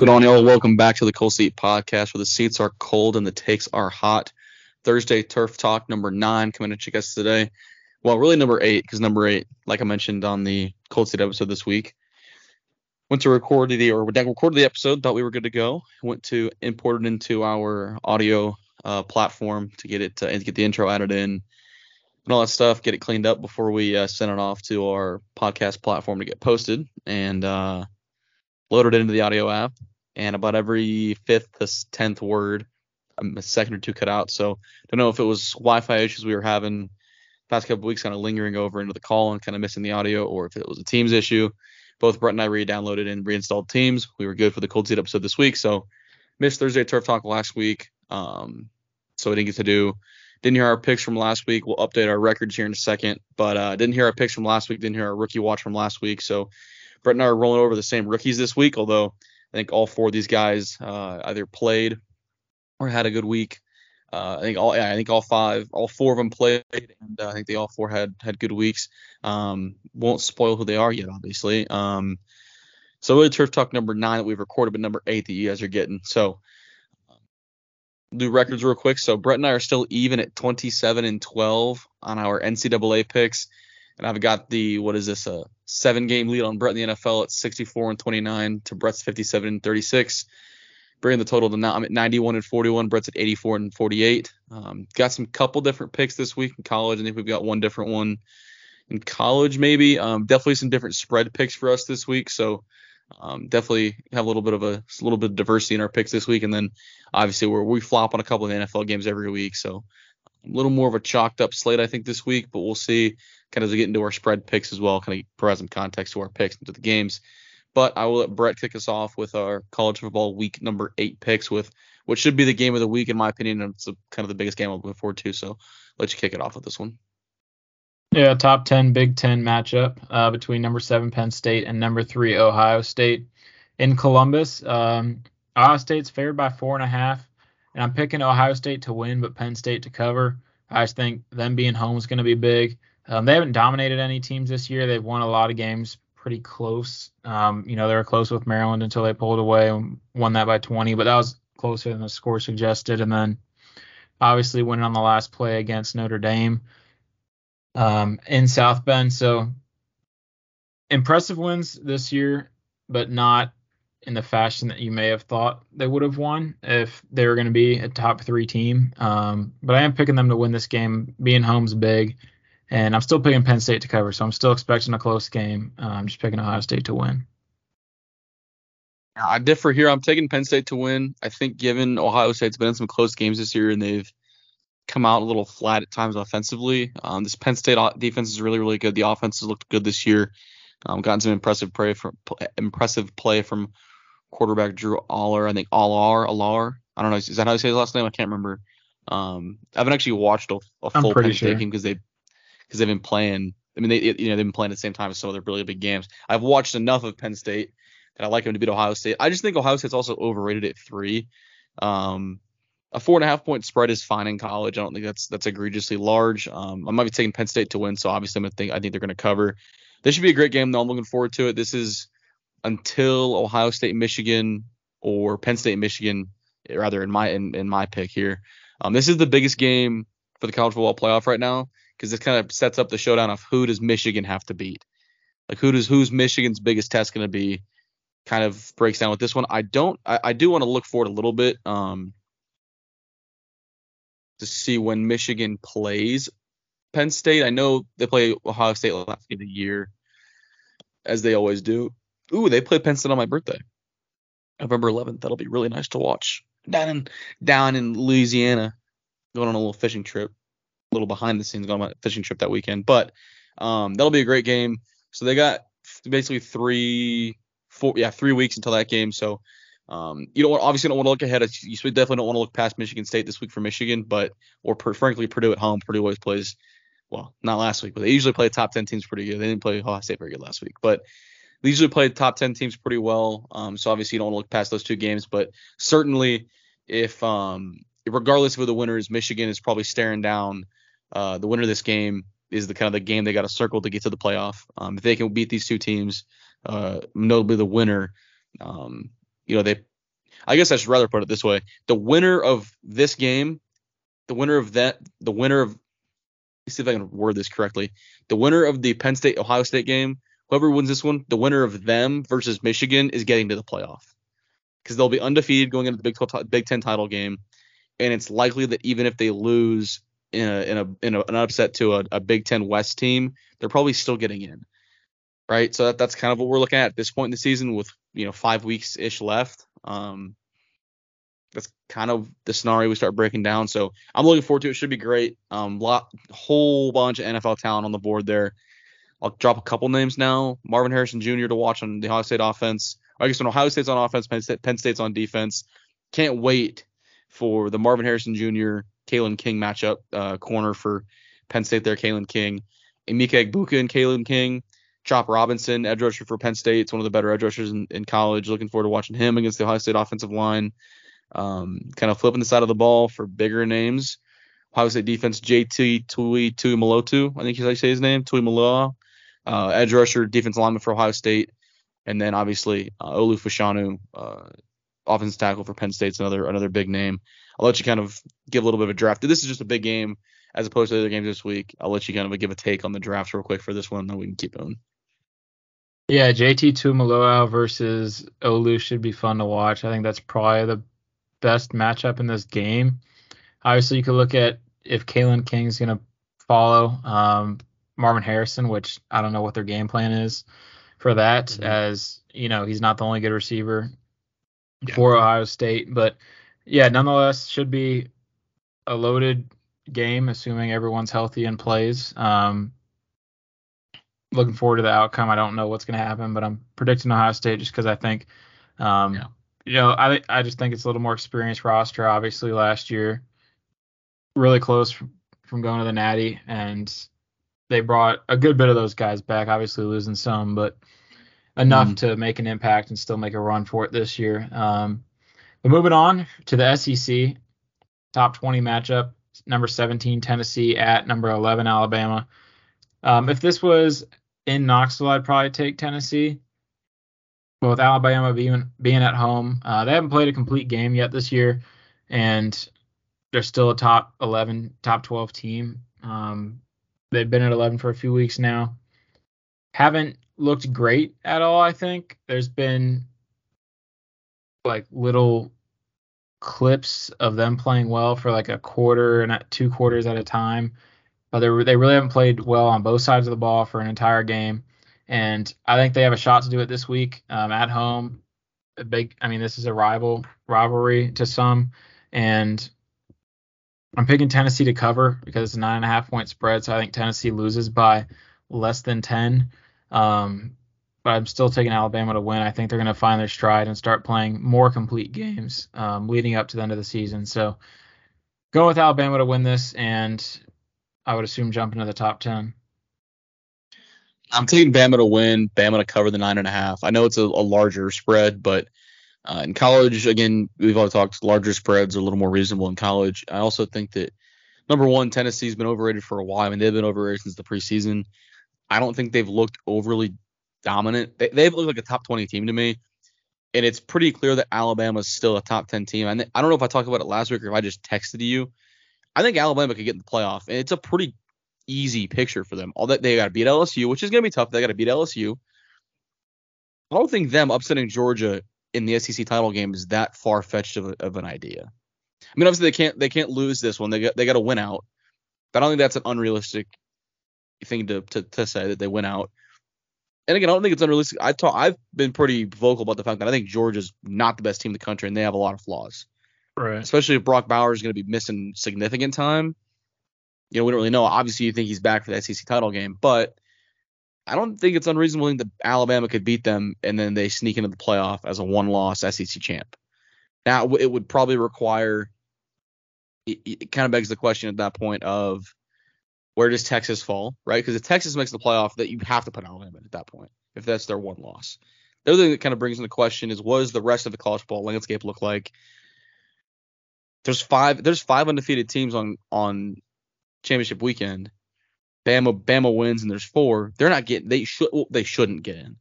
Going on, y'all? Welcome back to the Cold Seat Podcast, where the seats are cold and the takes are hot. Thursday Turf Talk number nine coming at you guys today. Well, really number eight, because number eight, like I mentioned on the Cold Seat episode this week, went to record the or recorded the episode, thought we were good to go. Went to import it into our audio uh, platform to get it uh, and get the intro added in and all that stuff, get it cleaned up before we uh, send it off to our podcast platform to get posted. And uh, loaded into the audio app, and about every fifth to tenth word, um, a second or two cut out. So don't know if it was Wi-Fi issues we were having past couple weeks, kind of lingering over into the call and kind of missing the audio, or if it was a Teams issue. Both Brett and I re-downloaded and reinstalled Teams. We were good for the cold seat episode this week, so missed Thursday Turf Talk last week, um, so we didn't get to do. Didn't hear our picks from last week. We'll update our records here in a second, but uh, didn't hear our picks from last week. Didn't hear our rookie watch from last week. So Brett and I are rolling over the same rookies this week, although I think all four of these guys uh, either played or had a good week. Uh, I think all I think all five, all four of them played, and uh, I think they all four had had good weeks. Um, won't spoil who they are yet, obviously. Um, so really turf talk number nine that we've recorded, but number eight that you guys are getting. So do records real quick. So Brett and I are still even at 27 and 12 on our NCAA picks and I've got the what is this a seven game lead on Brett in the NFL at 64 and 29 to Brett's 57 and 36. Bringing the total to now I'm at 91 and 41. Brett's at 84 and 48. Um, got some couple different picks this week in college. I think we've got one different one in college maybe. Um, definitely some different spread picks for us this week. So um, definitely have a little bit of a, a, little bit of diversity in our picks this week. And then obviously we're, we flop on a couple of NFL games every week. So a little more of a chalked up slate I think this week, but we'll see kind of as we get into our spread picks as well, kind of provide some context to our picks into the games. But I will let Brett kick us off with our college football week number eight picks with what should be the game of the week in my opinion. And it's a, kind of the biggest game I'm looking forward to. So let you kick it off with this one. Yeah, top 10 Big Ten matchup uh, between number seven Penn State and number three Ohio State in Columbus. Um, Ohio State's favored by four and a half, and I'm picking Ohio State to win, but Penn State to cover. I just think them being home is going to be big. Um, they haven't dominated any teams this year. They've won a lot of games pretty close. Um, you know, they were close with Maryland until they pulled away and won that by 20, but that was closer than the score suggested. And then obviously winning on the last play against Notre Dame um, in South Bend. So impressive wins this year, but not in the fashion that you may have thought they would have won if they were going to be a top three team. Um, but I am picking them to win this game. Being home's big. And I'm still picking Penn State to cover, so I'm still expecting a close game. Uh, I'm just picking Ohio State to win. I differ here. I'm taking Penn State to win. I think given Ohio State's been in some close games this year and they've come out a little flat at times offensively. Um, this Penn State defense is really, really good. The offense has looked good this year. Um, gotten some impressive play from impressive play from quarterback Drew Aller. I think Allar, Allar. I don't know. Is that how you say his last name? I can't remember. Um, I haven't actually watched a, a full Penn State sure. game because they because they've been playing. I mean, they you know they've been playing at the same time as some of their really big games. I've watched enough of Penn State that I like them to beat Ohio State. I just think Ohio State's also overrated at three. Um, a four and a half point spread is fine in college. I don't think that's that's egregiously large. Um, I might be taking Penn State to win, so obviously I'm gonna think I think they're gonna cover. This should be a great game though. I'm looking forward to it. This is until Ohio State, Michigan, or Penn State, Michigan, rather in my in, in my pick here. Um, this is the biggest game for the college football playoff right now because this kind of sets up the showdown of who does Michigan have to beat. Like who does who's Michigan's biggest test going to be? Kind of breaks down with this one. I don't. I, I do want to look forward a little bit um, to see when Michigan plays Penn State. I know they play Ohio State last game of the year, as they always do. Ooh, they play Penn State on my birthday, November 11th. That'll be really nice to watch down in down in Louisiana, going on a little fishing trip little behind the scenes going on a fishing trip that weekend. But um, that'll be a great game. So they got basically three, four, yeah, three weeks until that game. So um, you don't obviously don't want to look ahead. You definitely don't want to look past Michigan State this week for Michigan, but or per, frankly Purdue at home. Purdue always plays well, not last week, but they usually play top 10 teams pretty good. They didn't play Ohio State very good last week, but they usually play top 10 teams pretty well. Um, so obviously you don't want to look past those two games, but certainly if um, regardless of who the winner is, Michigan is probably staring down uh, the winner of this game is the kind of the game they got to circle to get to the playoff. Um, if they can beat these two teams, uh, notably the winner, um, you know they. I guess I should rather put it this way: the winner of this game, the winner of that, the winner of. Let's see if I can word this correctly. The winner of the Penn State Ohio State game, whoever wins this one, the winner of them versus Michigan is getting to the playoff because they'll be undefeated going into the Big 12, Big Ten title game, and it's likely that even if they lose in a in a in a, an upset to a, a Big Ten West team, they're probably still getting in, right? So that, that's kind of what we're looking at at this point in the season with you know five weeks ish left. Um, that's kind of the scenario we start breaking down. So I'm looking forward to it. it should be great. Um, lot whole bunch of NFL talent on the board there. I'll drop a couple names now. Marvin Harrison Jr. to watch on the Ohio State offense. I guess when Ohio State's on offense, Penn, State, Penn State's on defense. Can't wait for the Marvin Harrison Jr. Kalen King matchup uh, corner for Penn State there, Kalen King. Emeka Egbuka and Kalen King. Chop Robinson, edge rusher for Penn State. It's one of the better edge rushers in, in college. Looking forward to watching him against the Ohio State offensive line. Um, kind of flipping the side of the ball for bigger names. Ohio State defense, JT Tui Tui Malotu, I think he's how you say his name, Tui Maloa. Uh, edge rusher, defense lineman for Ohio State. And then obviously uh, Olu Fashanu, uh, offensive tackle for Penn State's another another big name. I'll let you kind of give a little bit of a draft. This is just a big game as opposed to the other games this week. I'll let you kind of give a take on the drafts real quick for this one, then we can keep going. Yeah, JT Tuimoloau versus Olu should be fun to watch. I think that's probably the best matchup in this game. Obviously, you could look at if Kalen King's going to follow um, Marvin Harrison, which I don't know what their game plan is for that, mm-hmm. as you know he's not the only good receiver yeah. for Ohio State, but yeah, nonetheless should be a loaded game, assuming everyone's healthy and plays. Um, looking forward to the outcome. I don't know what's going to happen, but I'm predicting Ohio State just because I think, um, yeah. you know, I I just think it's a little more experienced roster. Obviously, last year, really close from, from going to the Natty, and they brought a good bit of those guys back. Obviously, losing some, but enough mm. to make an impact and still make a run for it this year. Um, but moving on to the SEC top 20 matchup, number 17 Tennessee at number 11 Alabama. Um, if this was in Knoxville, I'd probably take Tennessee. But with Alabama being being at home, uh, they haven't played a complete game yet this year, and they're still a top 11, top 12 team. Um, they've been at 11 for a few weeks now. Haven't looked great at all. I think there's been like little clips of them playing well for like a quarter and two quarters at a time. But they they really haven't played well on both sides of the ball for an entire game. And I think they have a shot to do it this week um, at home. A big, I mean, this is a rival rivalry to some, and I'm picking Tennessee to cover because it's a nine and a half point spread. So I think Tennessee loses by less than ten. Um, but I'm still taking Alabama to win. I think they're going to find their stride and start playing more complete games um, leading up to the end of the season. So go with Alabama to win this, and I would assume jump into the top ten. I'm taking Bama to win, Bama to cover the nine and a half. I know it's a, a larger spread, but uh, in college, again, we've all talked larger spreads are a little more reasonable in college. I also think that number one, Tennessee's been overrated for a while. I mean, they've been overrated since the preseason. I don't think they've looked overly dominant. They, they've looked like a top 20 team to me. And it's pretty clear that Alabama's still a top 10 team. And I don't know if I talked about it last week or if I just texted you. I think Alabama could get in the playoff. And it's a pretty easy picture for them. All that they got to beat LSU, which is going to be tough. They got to beat LSU. I don't think them upsetting Georgia in the SEC title game is that far fetched of, of, an idea. I mean, obviously they can't they can't lose this one. They got they got to win out. But I don't think that's an unrealistic thing to, to to say that they went out. And again, I don't think it's unrealistic. I talk, I've been pretty vocal about the fact that I think Georgia's not the best team in the country and they have a lot of flaws. Right. Especially if Brock Bowers is going to be missing significant time. You know, we don't really know. Obviously, you think he's back for the SEC title game, but I don't think it's unreasonable that Alabama could beat them and then they sneak into the playoff as a one-loss SEC champ. Now, it would probably require. It, it kind of begs the question at that point of where does Texas fall, right? Because if Texas makes the playoff, that you have to put Alabama at that point if that's their one loss. The other thing that kind of brings into question is what does the rest of the college football landscape look like? There's five there's five undefeated teams on on championship weekend. Bama Bama wins and there's four. They're not getting they should well, they shouldn't get in.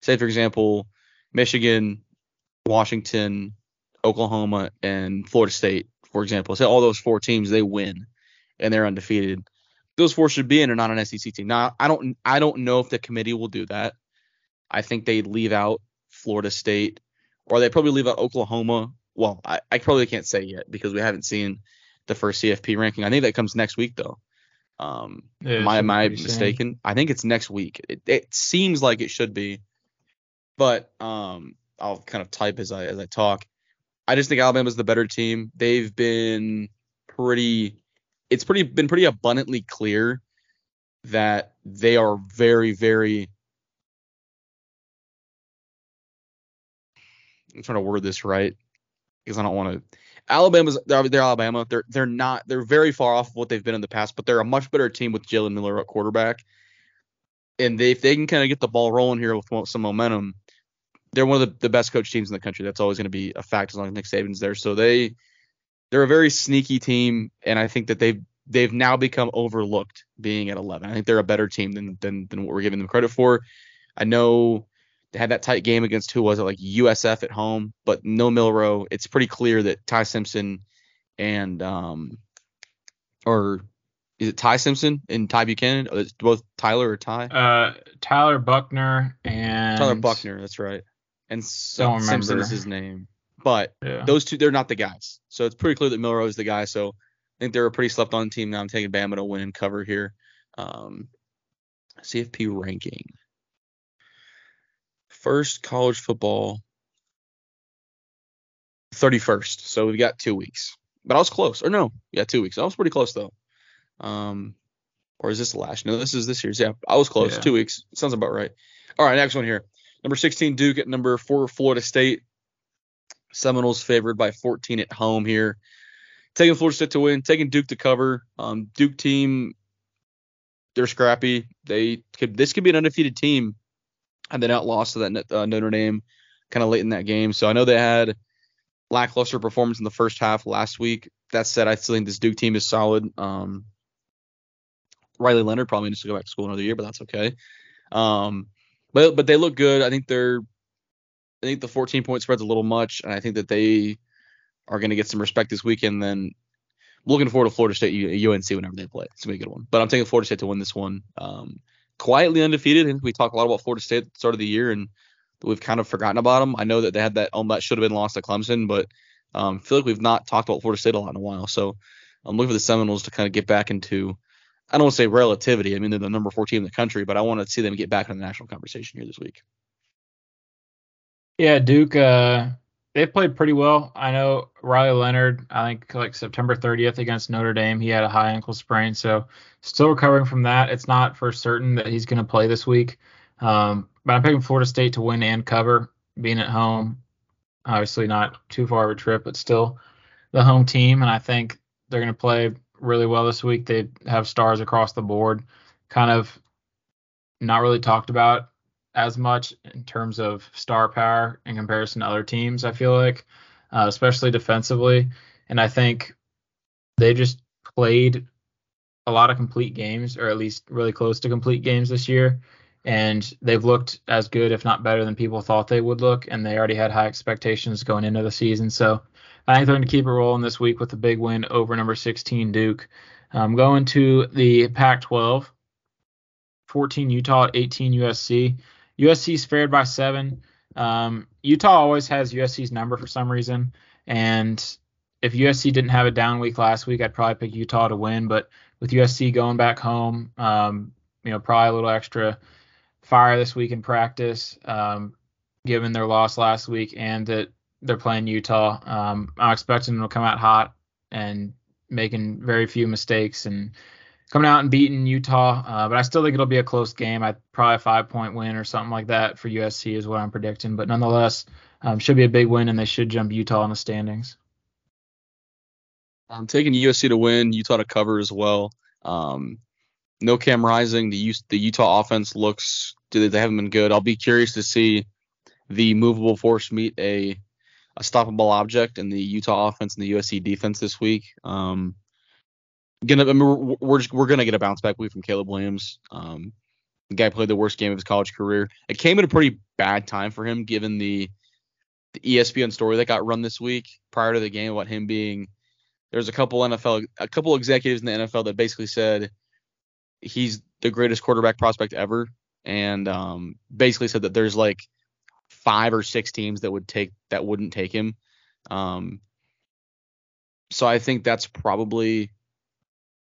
Say for example, Michigan Washington, Oklahoma, and Florida State, for example, say all those four teams they win and they're undefeated. Those four should be in and not an SEC team. Now I don't I don't know if the committee will do that. I think they'd leave out Florida State, or they probably leave out Oklahoma. Well, I, I probably can't say yet because we haven't seen the first CFP ranking. I think that comes next week though. Um, yeah, am I, am I mistaken? Soon. I think it's next week. It, it seems like it should be, but um, I'll kind of type as I as I talk. I just think Alabama's the better team. They've been pretty. It's pretty been pretty abundantly clear that they are very very. I'm trying to word this right because I don't want to. Alabama's they're, they're, Alabama. They're they're not they're very far off of what they've been in the past, but they're a much better team with Jalen Milroe at quarterback. And they, if they can kind of get the ball rolling here with some momentum, they're one of the, the best coach teams in the country. That's always going to be a fact as long as Nick Saban's there. So they they're a very sneaky team, and I think that they've they've now become overlooked being at 11. I think they're a better team than than, than what we're giving them credit for. I know they had that tight game against who was it like USF at home, but no Milroe. It's pretty clear that Ty Simpson and um or is it Ty Simpson and Ty Buchanan? It's both Tyler or Ty? Uh, Tyler Buckner and Tyler Buckner. That's right. And so Simpson is his name. But yeah. those two, they're not the guys. So it's pretty clear that Milroe is the guy. So I think they're a pretty slept on team now. I'm taking Bama to win and cover here. Um, CFP ranking first college football 31st. So we've got two weeks. But I was close. Or no, yeah, two weeks. I was pretty close though. Um, or is this the last? No, this is this year's. Yeah, I was close. Yeah. Two weeks. Sounds about right. All right, next one here. Number 16 Duke at number four Florida State. Seminoles favored by 14 at home here. Taking Florida State to win. Taking Duke to cover. Um, Duke team, they're scrappy. They could. This could be an undefeated team and then out lost to that uh, Notre Dame kind of late in that game. So I know they had lackluster performance in the first half last week. That said, I still think this Duke team is solid. Um, Riley Leonard probably needs to go back to school another year, but that's okay. Um, but but they look good. I think they're I think the 14 point spread's a little much, and I think that they are going to get some respect this weekend. Then looking forward to Florida State UNC whenever they play. It's gonna be a good one. But I'm taking Florida State to win this one. Um, quietly undefeated. And we talk a lot about Florida State at the start of the year, and we've kind of forgotten about them. I know that they had that um, that should have been lost to Clemson, but um, feel like we've not talked about Florida State a lot in a while. So I'm looking for the Seminoles to kind of get back into I don't want to say relativity. I mean they're the number four team in the country, but I want to see them get back in the national conversation here this week. Yeah, Duke. Uh, they played pretty well. I know Riley Leonard, I think like September 30th against Notre Dame, he had a high ankle sprain, so still recovering from that. It's not for certain that he's going to play this week, um, but I'm picking Florida State to win and cover, being at home. Obviously, not too far of a trip, but still the home team, and I think they're going to play really well this week. They have stars across the board, kind of not really talked about as much in terms of star power in comparison to other teams. I feel like, uh, especially defensively, and I think they just played a lot of complete games, or at least really close to complete games this year. And they've looked as good, if not better, than people thought they would look. And they already had high expectations going into the season. So I think they're going to keep it rolling this week with a big win over number 16 Duke. Um, going to the Pac 12, 14 Utah, 18 USC. USC's fared by seven. Um, Utah always has USC's number for some reason, and if USC didn't have a down week last week, I'd probably pick Utah to win. But with USC going back home, um, you know, probably a little extra fire this week in practice, um, given their loss last week and that they're playing Utah. Um, I'm expecting them to come out hot and making very few mistakes and coming out and beating Utah. Uh, but I still think it'll be a close game. I probably a five point win or something like that for USC is what I'm predicting. But nonetheless, um, should be a big win and they should jump Utah in the standings. I'm taking USC to win, Utah to cover as well. Um, no Cam Rising. The the Utah offense looks they haven't been good. I'll be curious to see the movable force meet a a stoppable object in the Utah offense and the USC defense this week. Um, gonna I mean, we're just, we're gonna get a bounce back week from Caleb Williams. Um, the guy played the worst game of his college career. It came at a pretty bad time for him, given the the ESPN story that got run this week prior to the game about him being there's a couple NFL a couple executives in the NFL that basically said he's the greatest quarterback prospect ever and um, basically said that there's like five or six teams that would take that wouldn't take him. Um, so I think that's probably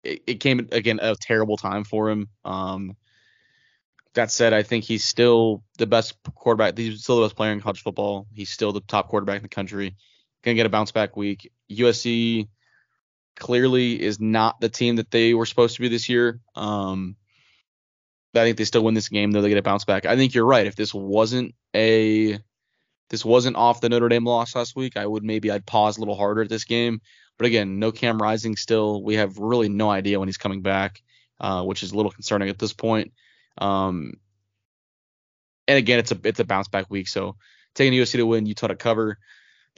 it, it came again a terrible time for him. Um, that said, I think he's still the best quarterback. He's still the best player in college football. He's still the top quarterback in the country. Gonna get a bounce back week. USC clearly is not the team that they were supposed to be this year. Um, I think they still win this game, though they get a bounce back. I think you're right. If this wasn't a this wasn't off the Notre Dame loss last week, I would maybe I'd pause a little harder at this game. But again, no Cam Rising still. We have really no idea when he's coming back, uh, which is a little concerning at this point. Um, and again, it's a it's a bounce back week, so taking USC to win, Utah to cover.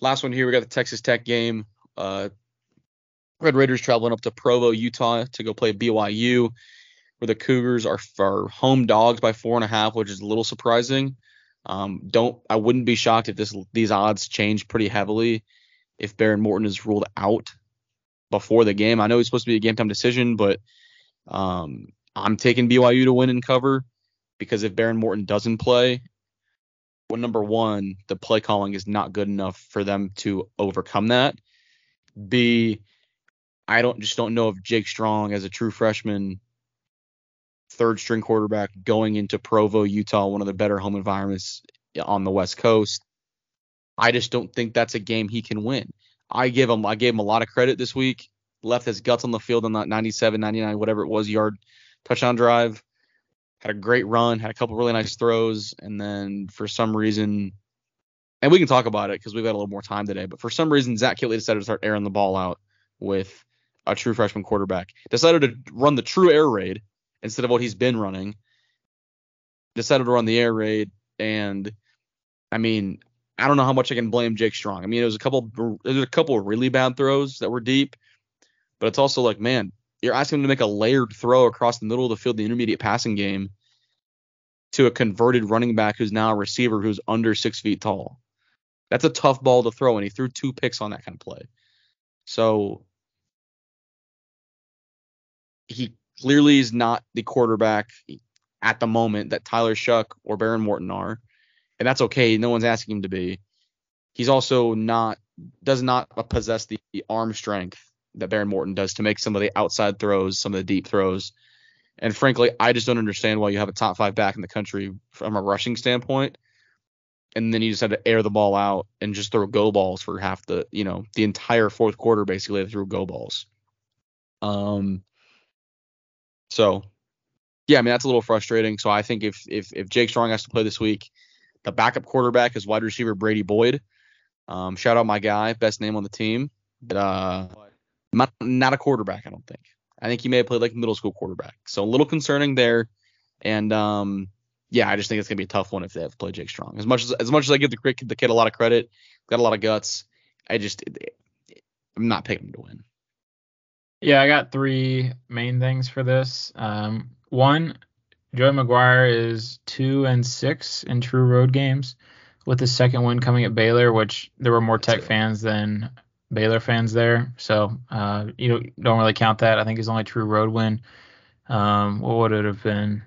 Last one here, we got the Texas Tech game. Uh, Red Raiders traveling up to Provo, Utah to go play BYU, where the Cougars are, are home dogs by four and a half, which is a little surprising. Um, don't I wouldn't be shocked if this these odds change pretty heavily if Behren Morton is ruled out before the game. I know it's supposed to be a game time decision, but um, I'm taking BYU to win and cover because if Behren Morton doesn't play, well, number one, the play calling is not good enough for them to overcome that. B, I don't just don't know if Jake Strong as a true freshman third string quarterback going into Provo, Utah, one of the better home environments on the West Coast. I just don't think that's a game he can win. I give him I gave him a lot of credit this week. Left his guts on the field on that 97, 99, whatever it was yard touchdown drive. Had a great run, had a couple really nice throws, and then for some reason, and we can talk about it because we've got a little more time today. But for some reason, Zach Kittley decided to start airing the ball out with a true freshman quarterback. Decided to run the true air raid instead of what he's been running. Decided to run the air raid, and I mean, I don't know how much I can blame Jake Strong. I mean, it was a couple, there's a couple of really bad throws that were deep, but it's also like, man, you're asking him to make a layered throw across the middle of the field, the intermediate passing game, to a converted running back who's now a receiver who's under six feet tall. That's a tough ball to throw, and he threw two picks on that kind of play. So he clearly is not the quarterback at the moment that Tyler Shough or Behren Morton are, and that's okay. No one's asking him to be. He's also not does not possess the, the arm strength that Behren Morton does to make some of the outside throws, some of the deep throws. And frankly, I just don't understand why you have a top five back in the country from a rushing standpoint, and then you just had to air the ball out and just throw go balls for half the, you know, the entire fourth quarter basically they threw go balls. Um, so, yeah, I mean that's a little frustrating. So I think if if if Jake Strong has to play this week, the backup quarterback is wide receiver Brady Boyd. Um, shout out my guy, best name on the team, but uh, not not a quarterback. I don't think. I think he may have played like middle school quarterback. So a little concerning there. And um, yeah, I just think it's gonna be a tough one if they have to play Jake Strong. As much as as much as I give the the kid a lot of credit, got a lot of guts. I just I'm not picking him to win. Yeah, I got three main things for this. Um, one, Joey McGuire is two and six in true road games, with the second win coming at Baylor, which there were more Tech fans than Baylor fans there. So uh, you know, don't really count that. I think his only true road win. Um, what would it have been?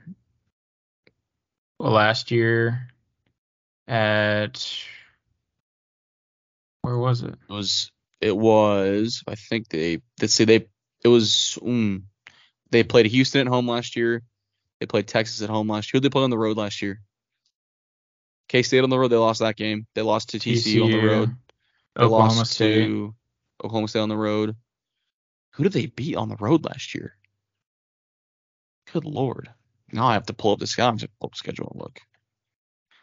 Well, last year at where was it? It was it was I think they let's see they it was um, they played Houston at home last year. They played Texas at home last year. Who did they play on the road last year? K State on the road. They lost that game. They lost to TCU, TCU on the road. They Oklahoma lost State. to Oklahoma State on the road. Who did they beat on the road last year? Good lord. Now I have to pull up the schedule. pull up the schedule and look.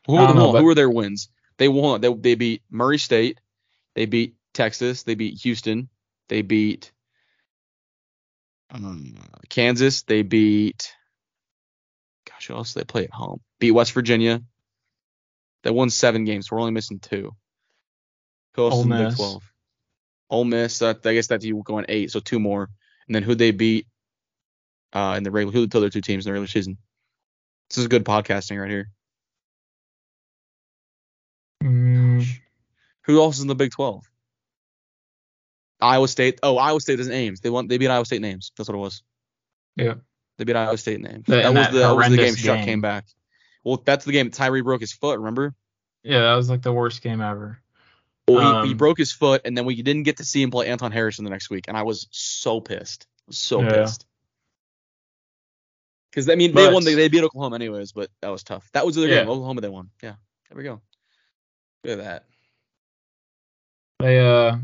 Who, know, who were their wins? They won. They, they beat Murray State. They beat Texas. They beat Houston. They beat um, Kansas. They beat. Gosh, who else they play at home? Beat West Virginia. They won seven games. we're only missing two. Who else Ole in the Big 12? Ole Miss. Uh, I guess that's you go going eight, so two more. And then who they beat uh, in the regular? Who the other two teams in the regular season? This is good podcasting right here. Mm, Who else is in the Big 12? Iowa State. Oh, Iowa State is in Ames. They won. They beat Iowa State names. That's what it was. Yeah. They beat Iowa State names. The- that and was that the that was the game. Shough came back. Well, that's the game. Tyree broke his foot. Remember? Yeah, that was like the worst game ever. Well, he, he Um, broke his foot, and then we didn't get to see him play Anton Harrison the next week, and I was so pissed. So Yeah. pissed. Because I mean, they won. They, they beat Oklahoma anyways, but that was tough. That was the Yeah. game. Oklahoma they won. Yeah. There we go. Look at that. They uh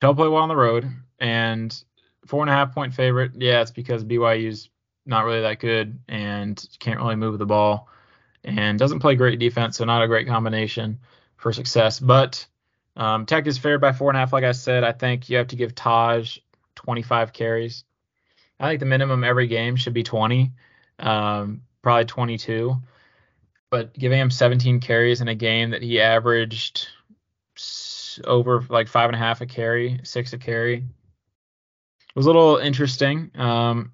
don't play well on the road and four and a half point favorite. Yeah, it's because BYU's not really that good and can't really move the ball and doesn't play great defense, so not a great combination for success. But um, Tech is favored by four and a half. Like I said, I think you have to give Tahj 25 carries. I think the minimum every game should be 20, um, probably 22. But giving him 17 carries in a game that he averaged over like five and a half a carry, six a carry, was a little interesting. Um,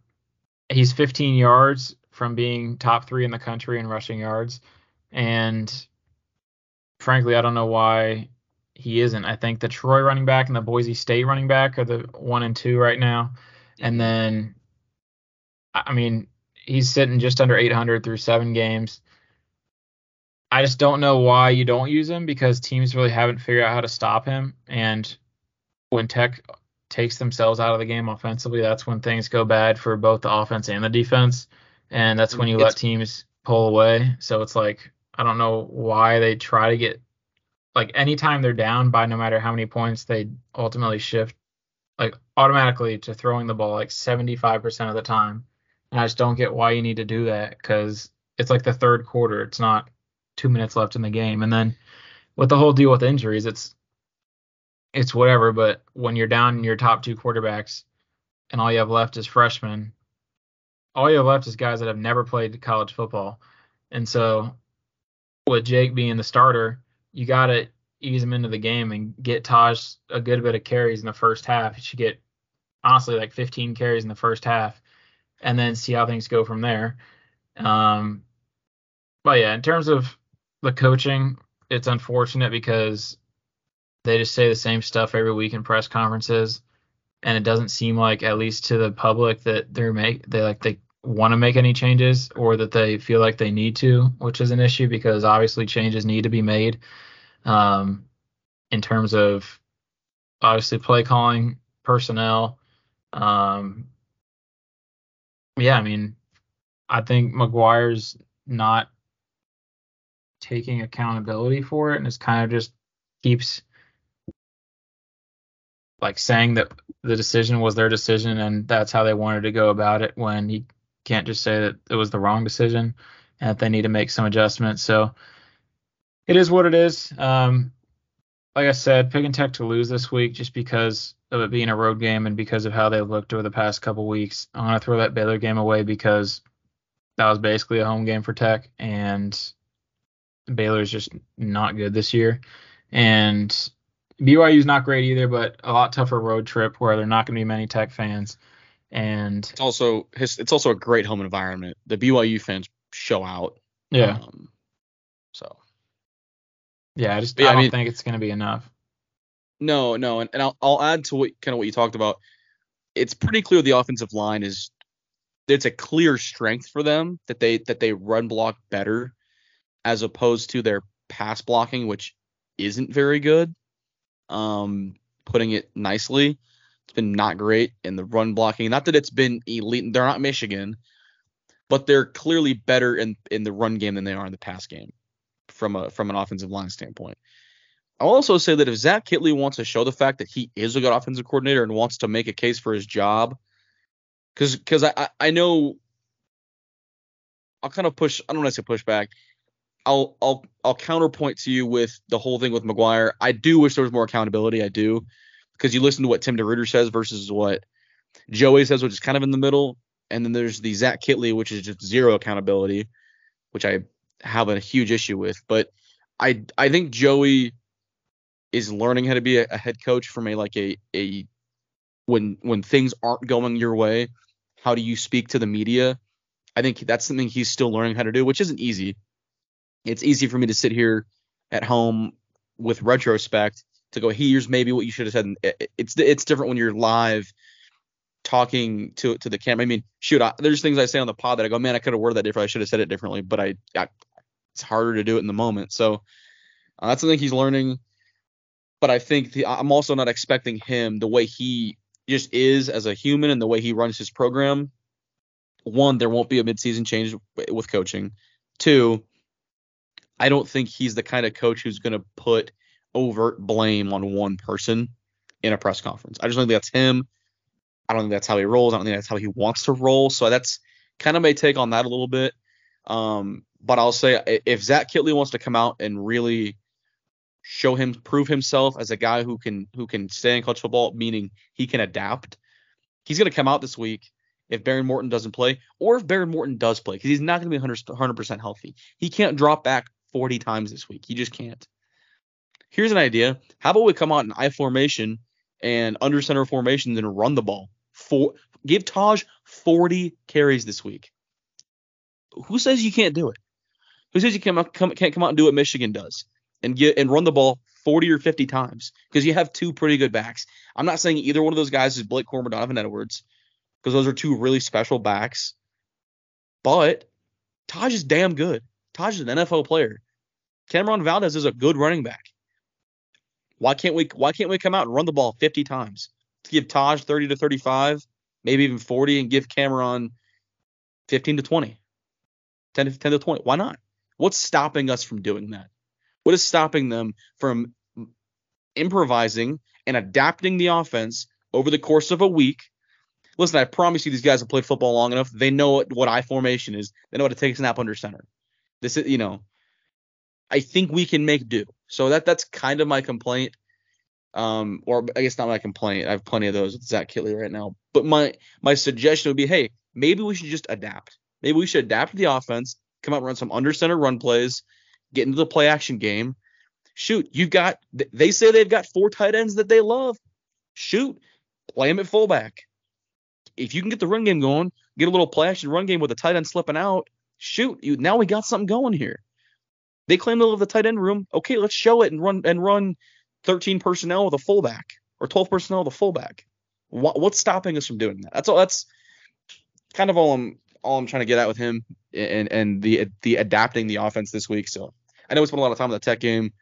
he's 15 yards from being top three in the country in rushing yards, and frankly, I don't know why he isn't. I think the Troy running back and the Boise State running back are the one and two right now, and then I I mean he's sitting just under 800 through seven games. I just don't know why you don't use him because teams really haven't figured out how to stop him. And when Tech takes themselves out of the game offensively, that's when things go bad for both the offense and the defense. And that's when you let teams pull away. So it's like, I don't know why they try to get, like, anytime they're down by no matter how many points, they ultimately shift, like, automatically to throwing the ball like 75% of the time. And I just don't get why you need to do that because it's like the third quarter. It's not two minutes left in the game. And then with the whole deal with injuries, it's it's whatever. But when you're down in your top two quarterbacks and all you have left is freshmen, all you have left is guys that have never played college football. And so with Jake being the starter, you got to ease him into the game and get Tahj a good bit of carries in the first half. He should get honestly like 15 carries in the first half and then see how things go from there. Um, but yeah, in terms of the coaching, it's unfortunate because they just say the same stuff every week in press conferences, and it doesn't seem like, at least to the public, that they're make they like they want to make any changes or that they feel like they need to, which is an issue because obviously changes need to be made. Um, in terms of obviously play calling, personnel. Um, yeah, I mean, I think McGuire's not taking accountability for it and it's kind of just keeps like saying that the decision was their decision and that's how they wanted to go about it when he can't just say that it was the wrong decision and that they need to make some adjustments. So it is what it is. Um, like I said, picking Tech to lose this week just because of it being a road game and because of how they looked over the past couple weeks. I'm gonna throw that Baylor game away because that was basically a home game for Tech and Baylor's just not good this year. And BYU's not great either, but a lot tougher road trip where there are not going to be many Tech fans. And It's also it's also a great home environment. The BYU fans show out. yeah, Um, so yeah, I just yeah, I I don't mean- think it's going to be enough. no, no, and, and I'll I'll add to what kind of what you talked about. It's pretty clear the offensive line is it's a clear strength for them that they that they run block better as opposed to their pass blocking, which isn't very good. Um, putting it nicely, it's been not great in the run blocking. Not that it's been elite. They're not Michigan, but they're clearly better in in the run game than they are in the pass game from a from an offensive line standpoint. I'll also say that if Zach Kittley wants to show the fact that he is a good offensive coordinator and wants to make a case for his job, because because I, I know I'll kind of push I don't want to say push back. I'll I'll I'll counterpoint to you with the whole thing with McGuire. I do wish there was more accountability. I do because you listen to what Tim DeRuyter says versus what Joey says, which is kind of in the middle, and then there's the Zach Kittley, which is just zero accountability, which I have a huge issue with. But I I think Joey is learning how to be a, a head coach from a like a a when when things aren't going your way, how do you speak to the media? I think that's something he's still learning how to do, which isn't easy. It's easy for me to sit here at home with retrospect to go here's maybe what you should have said. It's it's different when you're live talking to to the camera. I mean, shoot, I, there's things I say on the pod that I go, man, I could have worded that differently. I should have said it differently, but I, I it's harder to do it in the moment. So uh, that's something he's learning. But I think the, I'm also not expecting him the way he just is as a human and the way he runs his program. One, there won't be a midseason change with coaching. Two, I don't think he's the kind of coach who's going to put overt blame on one person in a press conference. I just don't think that's him. I don't think that's how he rolls. I don't think that's how he wants to roll. So that's kind of my take on that a little bit. Um, but I'll say if Zach Kittley wants to come out and really show him, prove himself as a guy who can who can stay in college football, meaning he can adapt, he's going to come out this week if Behren Morton doesn't play, or if Behren Morton does play, because he's not going to be 100 percent healthy. He can't drop back 40 times this week. He just can't. Here's an idea. How about we come out in I formation and under center formations and run the ball? For give Tahj 40 carries this week. Who says you can't do it? Who says you can't come, can't come out and do what Michigan does and get and run the ball 40 or 50 times because you have two pretty good backs. I'm not saying either one of those guys is Blake Corum or Donovan Edwards because those are two really special backs. But Tahj is damn good. Tahj is an NFL player. Cameron Valdez is a good running back. Why can't we why can't we come out and run the ball 50 times? To give Tahj 30 to 35, maybe even 40 and give Cameron 15 to 20. 10 to 10 to 20. Why not? What's stopping us from doing that? What is stopping them from improvising and adapting the offense over the course of a week listen, I promise you, these guys have played football long enough. They know what, what I formation is. They know how to take a snap under center. This is, you know, I think we can make do. So that that's kind of my complaint. Um, or I guess not my complaint. I have plenty of those with Zach Kittley right now. But my my suggestion would be, hey, maybe we should just adapt. Maybe we should adapt the offense, come out run some under center run plays, get into the play action game. Shoot, you got. They say they've got four tight ends that they love. Shoot, play them at fullback if you can get the run game going, get a little play action run game with the tight end slipping out, shoot, you, now we got something going here. They claim they love the tight end room. Okay, let's show it and run and run 13 personnel with a fullback or 12 personnel with a fullback. What, what's stopping us from doing that? That's all. That's kind of all I'm all I'm trying to get at with him and and the the adapting the offense this week. So I know we spent a lot of time on the Tech game.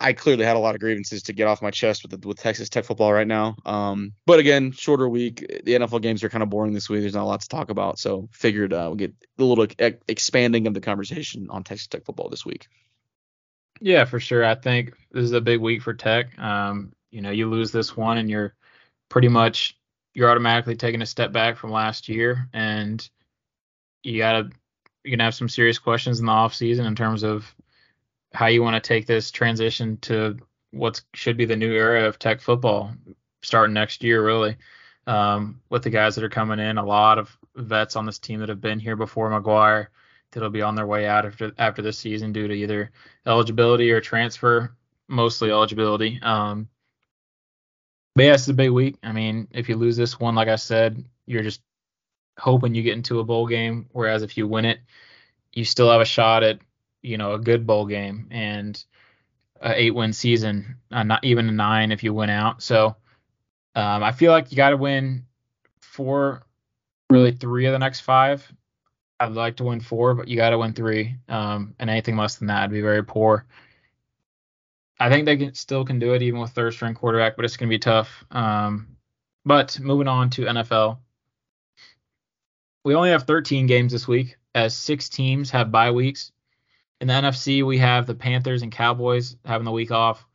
I clearly had a lot of grievances to get off my chest with with Texas Tech football right now. Um, but again, shorter week. The NFL games are kind of boring this week. There's not a lot to talk about, so figured uh, we'll get a little e- expanding of the conversation on Texas Tech football this week. Yeah, for sure. I think this is a big week for Tech. Um, you know, you lose this one, and you're pretty much you're automatically taking a step back from last year, and you gotta you're gonna have some serious questions in the off season in terms of how you want to take this transition to what should be the new era of tech football starting next year, really. Um, with the guys that are coming in, a lot of vets on this team that have been here before McGuire that'll be on their way out after after this season due to either eligibility or transfer, mostly eligibility. Um, but yeah, it's a big week. I mean, if you lose this one, like I said, you're just hoping you get into a bowl game. Whereas if you win it, you still have a shot at you know a good bowl game and a eight win season, uh, not even a nine if you win out. So um, I feel like you got to win four, really three of the next five. I'd like to win four, but you got to win three. Um, and anything less than that would be very poor. I think they can, still can do it even with third string quarterback, but it's going to be tough. Um, but moving on to NFL, we only have 13 games this week, as six teams have bye weeks. In the NFC, we have the Panthers and Cowboys having the week off.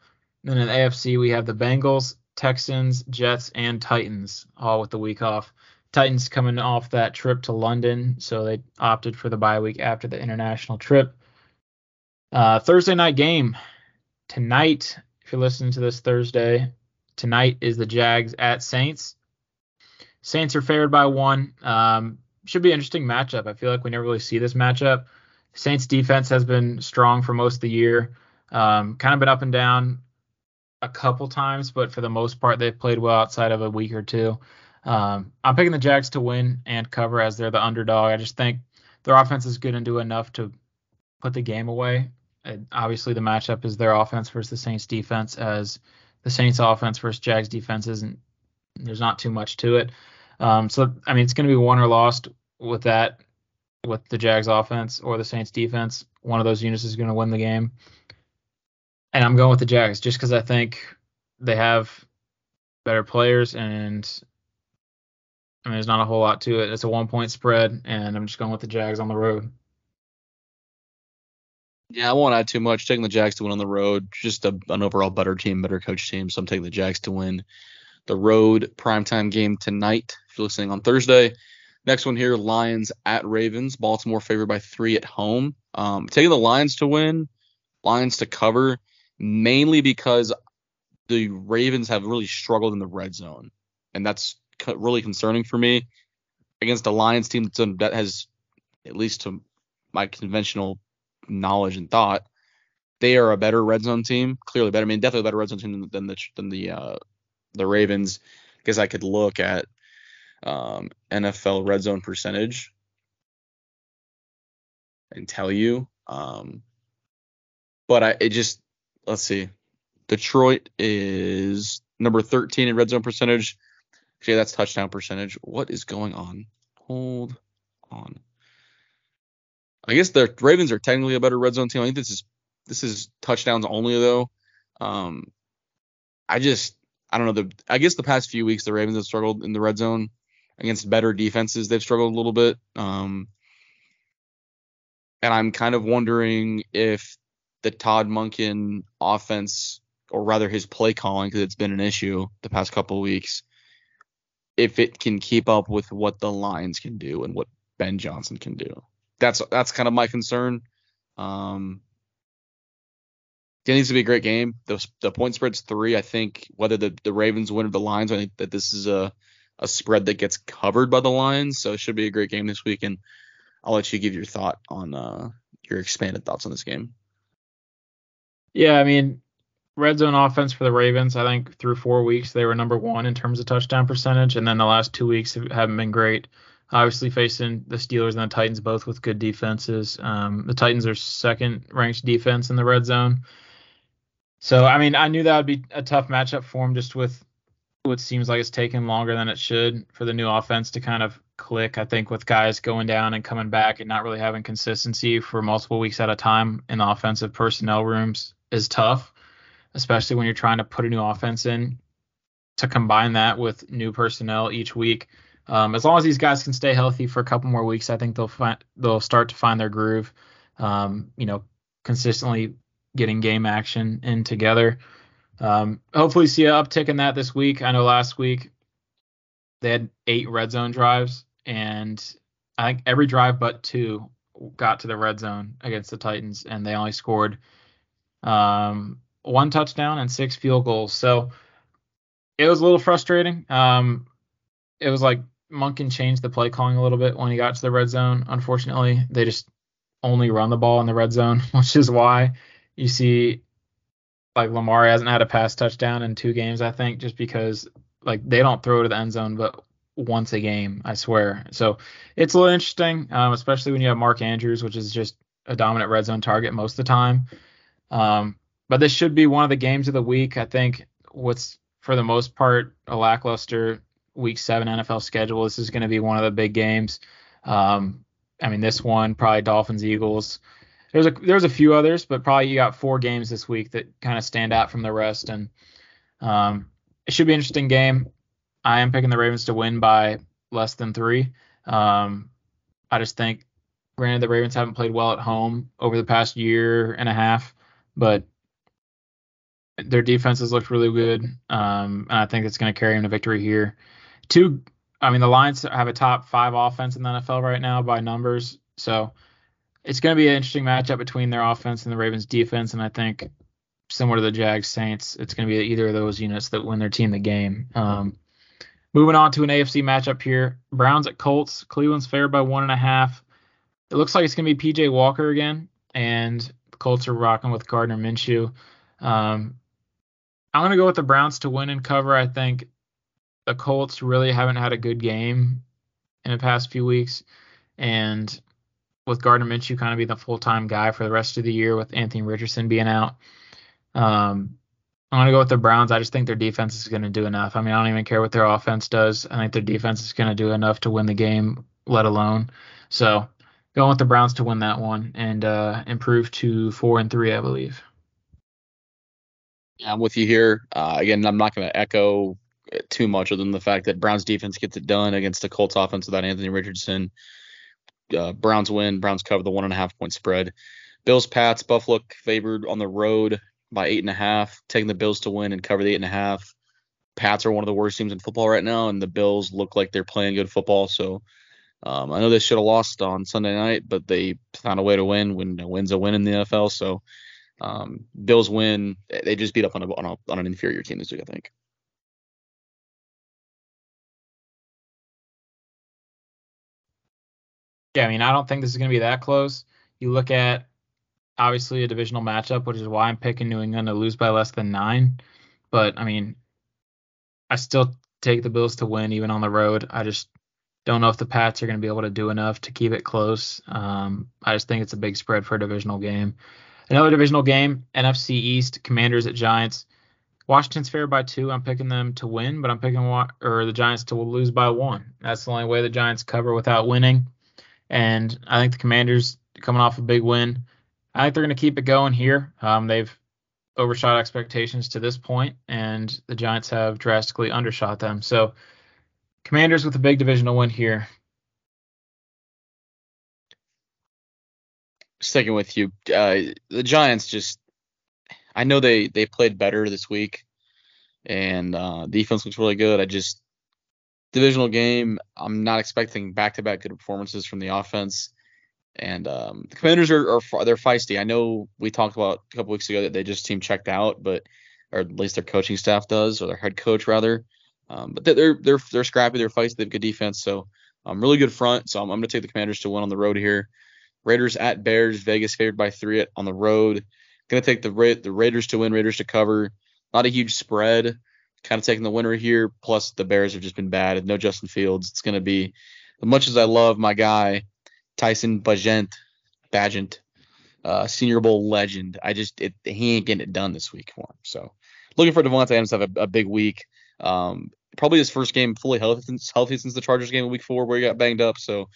And then in the AFC, we have the Bengals, Texans, Jets, and Titans all with the week off. Titans coming off that trip to London, so they opted for the bye week after the international trip. Uh, Thursday night game tonight. If you're listening to this Thursday, tonight is the Jags at Saints. Saints are favored by one. Um, should be an interesting matchup. I feel like we never really see this matchup. Saints defense has been strong for most of the year. Um, kind of been up and down a couple times, but for the most part, they've played well outside of a week or two. Um, I'm picking the Jags to win and cover as they're the underdog. I just think their offense is good and do enough to put the game away. And obviously, the matchup is their offense versus the Saints defense, as the Saints offense versus Jags defense isn't. There's not too much to it. Um, so I mean, it's going to be won or lost with that, with the Jags offense or the Saints defense. One of those units is going to win the game. And I'm going with the Jags just because I think they have better players and I mean, there's not a whole lot to it. It's a one point spread, and I'm just going with the Jags on the road. Yeah, I won't add too much. Taking the Jags to win on the road, just a, an overall better team, better coach team. So I'm taking the Jags to win the road primetime game tonight. If you're listening on Thursday. Next one here, Lions at Ravens. Baltimore favored by three at home. Um, taking the Lions to win, Lions to cover, mainly because the Ravens have really struggled in the red zone, and that's really concerning for me against a Lions team that has, at least to my conventional knowledge and thought, they are a better red zone team. Clearly better. I mean, definitely a better red zone team than the than the uh, the Ravens. Because I could look at um, NFL red zone percentage and tell you. Um, but I it just let's see. Detroit is number 13 in red zone percentage. Okay, that's touchdown percentage. What is going on? Hold on. I guess the Ravens are technically a better red zone team. I think this is this is touchdowns only though. Um, I just I don't know the I guess the past few weeks the Ravens have struggled in the red zone against better defenses. They've struggled a little bit. Um, and I'm kind of wondering if the Todd Monken offense, or rather his play calling, because it's been an issue the past couple of weeks, if it can keep up with what the Lions can do and what Ben Johnson can do. That's that's kind of my concern. Um, it needs to be a great game. The, the point spread's three. I think whether the, the Ravens win or the Lions, I think that this is a, a spread that gets covered by the Lions. So it should be a great game this week. And I'll let you give your thought on uh, your expanded thoughts on this game. Yeah, I mean, red zone offense for the Ravens. I think through four weeks they were number one in terms of touchdown percentage, and then the last two weeks haven't been great. Obviously facing the Steelers and the Titans both with good defenses. Um, the Titans are second ranked defense in the red zone. So I mean I knew that would be a tough matchup for them just with what seems like it's taken longer than it should for the new offense to kind of click. I think with guys going down and coming back and not really having consistency for multiple weeks at a time in the offensive personnel rooms is tough especially when you're trying to put a new offense in. To combine that with new personnel each week, um, as long as these guys can stay healthy for a couple more weeks, I think they'll find they'll start to find their groove. Um, you know, consistently getting game action in together. Um, hopefully, see an uptick in that this week. I know last week they had eight red zone drives, and I think every drive but two got to the red zone against the Titans, and they only scored um, one touchdown and six field goals. So it was a little frustrating. Um, it was like Monken changed the play calling a little bit when he got to the red zone. Unfortunately, they just only run the ball in the red zone, which is why you see like Lamar hasn't had a pass touchdown in two games, I think, just because like they don't throw to the end zone, but once a game, I swear. So it's a little interesting, um, especially when you have Mark Andrews, which is just a dominant red zone target most of the time. Um, but this should be one of the games of the week. I think what's for the most part a lackluster week seven NFL schedule. This is going to be one of the big games. Um, I mean, this one probably Dolphins Eagles. There's a there's a few others, but probably you got four games this week that kind of stand out from the rest, and um, it should be an interesting game. I am picking the Ravens to win by less than three. Um, I just think, granted, the Ravens haven't played well at home over the past year and a half, but their defense has looked really good, um, and I think it's going to carry them to victory here. Two, I mean, the Lions have a top five offense in the NFL right now by numbers, so it's going to be an interesting matchup between their offense and the Ravens defense, and I think similar to the Jags Saints, it's going to be either of those units that win their team the game. Um, moving on to an AFC matchup here, Browns at Colts. Cleveland's favored by one and a half. It looks like it's going to be PJ Walker again, and the Colts are rocking with Gardner Minshew. Um, I'm gonna go with the Browns to win and cover. I think the Colts really haven't had a good game in the past few weeks, and with Gardner Minshew kind of being the full time guy for the rest of the year with Anthony Richardson being out. Um, I'm gonna go with the Browns. I just think their defense is gonna do enough. I mean, I don't even care what their offense does. I think their defense is gonna do enough to win the game, let alone. So going with the Browns to win that one and uh, improve to four and three, I believe. I'm with you here. Uh, again, I'm not going to echo too much other than the fact that Browns defense gets it done against the Colts offense without Anthony Richardson. Uh, Browns win. Browns cover the one and a half point spread. Bills Pats Buffalo favored on the road by eight and a half, taking the Bills to win and cover the eight and a half. Pats are one of the worst teams in football right now, and the Bills look like they're playing good football. So um, I know they should have lost on Sunday night, but they found a way to win. When a win's a win in the NFL. So um, Bills win. They just beat up on a, on, a, on an inferior team this week, I think. Yeah, I mean, I don't think this is going to be that close. You look at obviously a divisional matchup, which is why I'm picking New England to lose by less than nine. But I mean, I still take the Bills to win even on the road. I just don't know if the Pats are going to be able to do enough to keep it close. Um, I just think it's a big spread for a divisional game. Another divisional game, NFC East, Commanders at Giants. Washington's favored by two. I'm picking them to win, but I'm picking or the Giants to lose by one. That's the only way the Giants cover without winning. And I think the Commanders coming off a big win. I think they're going to keep it going here. Um, they've overshot expectations to this point, and the Giants have drastically undershot them. So, Commanders with a big divisional win here. Sticking with you, uh, the Giants just. I know they they played better this week, and uh, defense looks really good. I just divisional game. I'm not expecting back-to-back good performances from the offense. And um, the Commanders are, are, they're feisty. I know we talked about a couple weeks ago that they just seem checked out, but or at least their coaching staff does, or their head coach rather. Um, but they're they're they're scrappy. They're feisty. They have good defense. So um, really good front. So I'm, I'm going to take the Commanders to win on the road here. Raiders at Bears. Vegas favored by three on the road. Going to take the Ra- the Raiders to win. Raiders to cover. Not a huge spread kind of taking the winner here. Plus, the Bears have just been bad. No Justin Fields. It's going to be, as much as I love my guy, Tyson Bagent, Bagent, uh, Senior Bowl legend. I just, it, he ain't getting it done this week for him. So, looking for Davante Adams to have a, a big week. Um, probably his first game fully healthy since, healthy since the Chargers game in week four where he got banged up. So,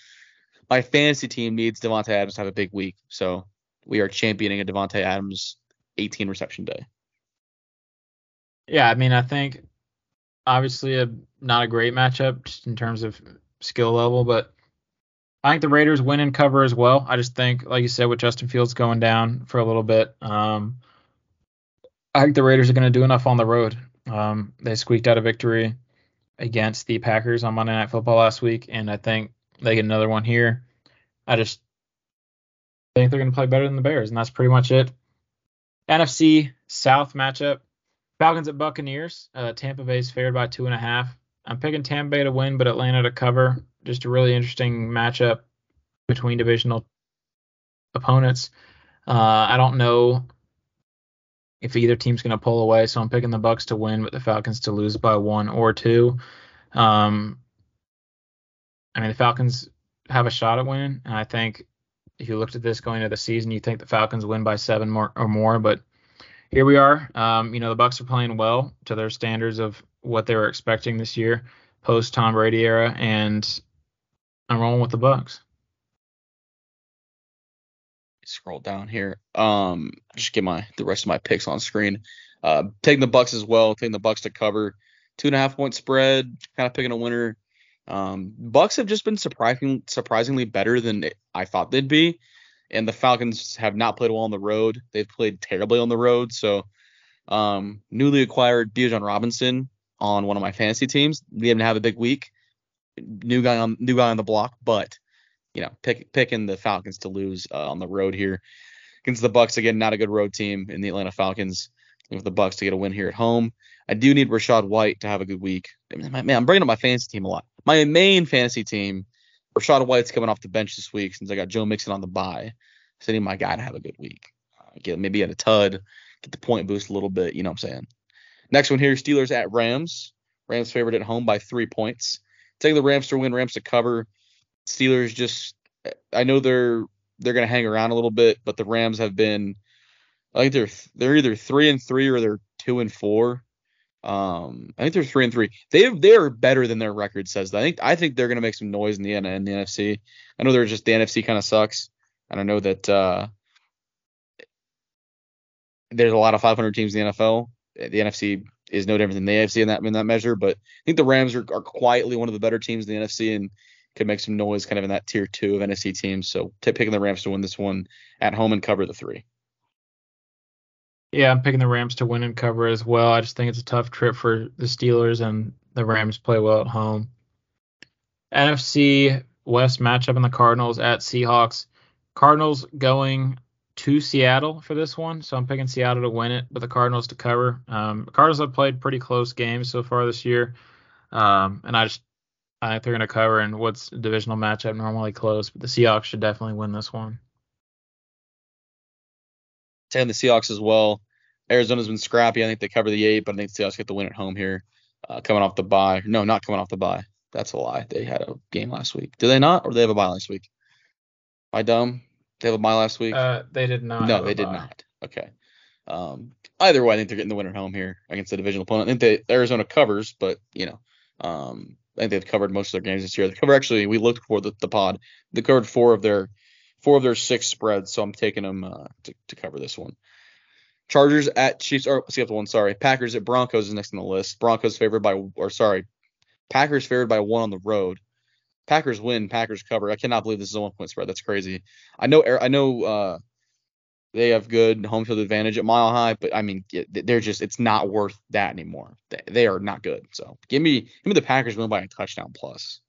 my fantasy team needs Davante Adams to have a big week. So, we are championing a Davante Adams 18 reception day. Yeah, I mean, I think obviously a not a great matchup just in terms of skill level, but I think the Raiders win and cover as well. I just think, like you said, with Justin Fields going down for a little bit, um, I think the Raiders are going to do enough on the road. Um, they squeaked out a victory against the Packers on Monday Night Football last week, and I think they get another one here. I just think they're going to play better than the Bears, and that's pretty much it. NFC South matchup. Falcons at Buccaneers. Uh, Tampa Bay's favored by two and a half. I'm picking Tampa Bay to win, but Atlanta to cover. Just a really interesting matchup between divisional opponents. Uh, I don't know if either team's going to pull away, so I'm picking the Bucks to win, but the Falcons to lose by one or two. Um, I mean, the Falcons have a shot at winning, and I think if you looked at this going into the season, you think the Falcons win by seven more or more, but here we are. Um, you know, the Bucks are playing well to their standards of what they were expecting this year, post Tom Brady era, and I'm rolling with the Bucks. Scroll down here. Um, just get my the rest of my picks on screen. Uh, taking the Bucks as well. Taking the Bucks to cover two and a half point spread. Kind of picking a winner. Um, Bucks have just been surprising, surprisingly better than I thought they'd be and the Falcons have not played well on the road. They've played terribly on the road. So, um, newly acquired Bijan Robinson on one of my fantasy teams. We haven't had a big week. New guy on new guy on the block, but you know, pick, picking the Falcons to lose uh, on the road here against the Bucks again. Not a good road team in the Atlanta Falcons. With the Bucks to get a win here at home. I do need Rachaad White to have a good week. Man, I'm bringing up my fantasy team a lot. My main fantasy team Rachaad White's coming off the bench this week since I got Joe Mixon on the bye. So I need my guy to have a good week. Uh, get maybe get a tud, get the point boost a little bit. You know what I'm saying? Next one here, Steelers at Rams. Rams favored at home by three points. Take the Rams to win, Rams to cover. Steelers just, I know they're they're going to hang around a little bit, but the Rams have been I think they're they're either three and three or they're two and four. Um, I think they're three and three. They they're better than their record says. I think I think they're gonna make some noise in the in the NFC. I know they're just the NFC kind of sucks, and I know that uh, there's a lot of 500 teams in the NFL. The NFC is no different than the AFC in that in that measure, but I think the Rams are, are quietly one of the better teams in the NFC and could make some noise kind of in that tier two of NFC teams. So t- picking the Rams to win this one at home and cover the three. Yeah, I'm picking the Rams to win and cover as well. I just think it's a tough trip for the Steelers, and the Rams play well at home. NFC West matchup in the Cardinals at Seahawks. Cardinals going to Seattle for this one, so I'm picking Seattle to win it, but the Cardinals to cover. Um, Cardinals have played pretty close games so far this year, um, and I just I think they're going to cover. And what's a divisional matchup normally close, but the Seahawks should definitely win this one. Taking the Seahawks as well. Arizona's been scrappy. I think they cover the eight, but I think the Seahawks get the win at home here, uh, coming off the bye. No, not coming off the bye. That's a lie. They had a game last week. Do they not, or do they have a bye last week? Am I dumb? They have a bye last week. Uh, they did not. No, they did not. Okay. Um, either way, I think they're getting the win at home here against the divisional opponent. I think they, Arizona covers, but you know, um, I think they've covered most of their games this year. They cover actually. We looked for the, the pod. They covered four of their four of their six spreads, so I'm taking them uh, to, to cover this one. Chargers at Chiefs. Or see the one. Sorry, Packers at Broncos is next on the list. Broncos favored by, or sorry, Packers favored by one on the road. Packers win. Packers cover. I cannot believe this is a one point spread. That's crazy. I know. I know. Uh, they have good home field advantage at Mile High, but I mean, they're just. It's not worth that anymore. They, they are not good. So give me, give me the Packers win by a touchdown plus.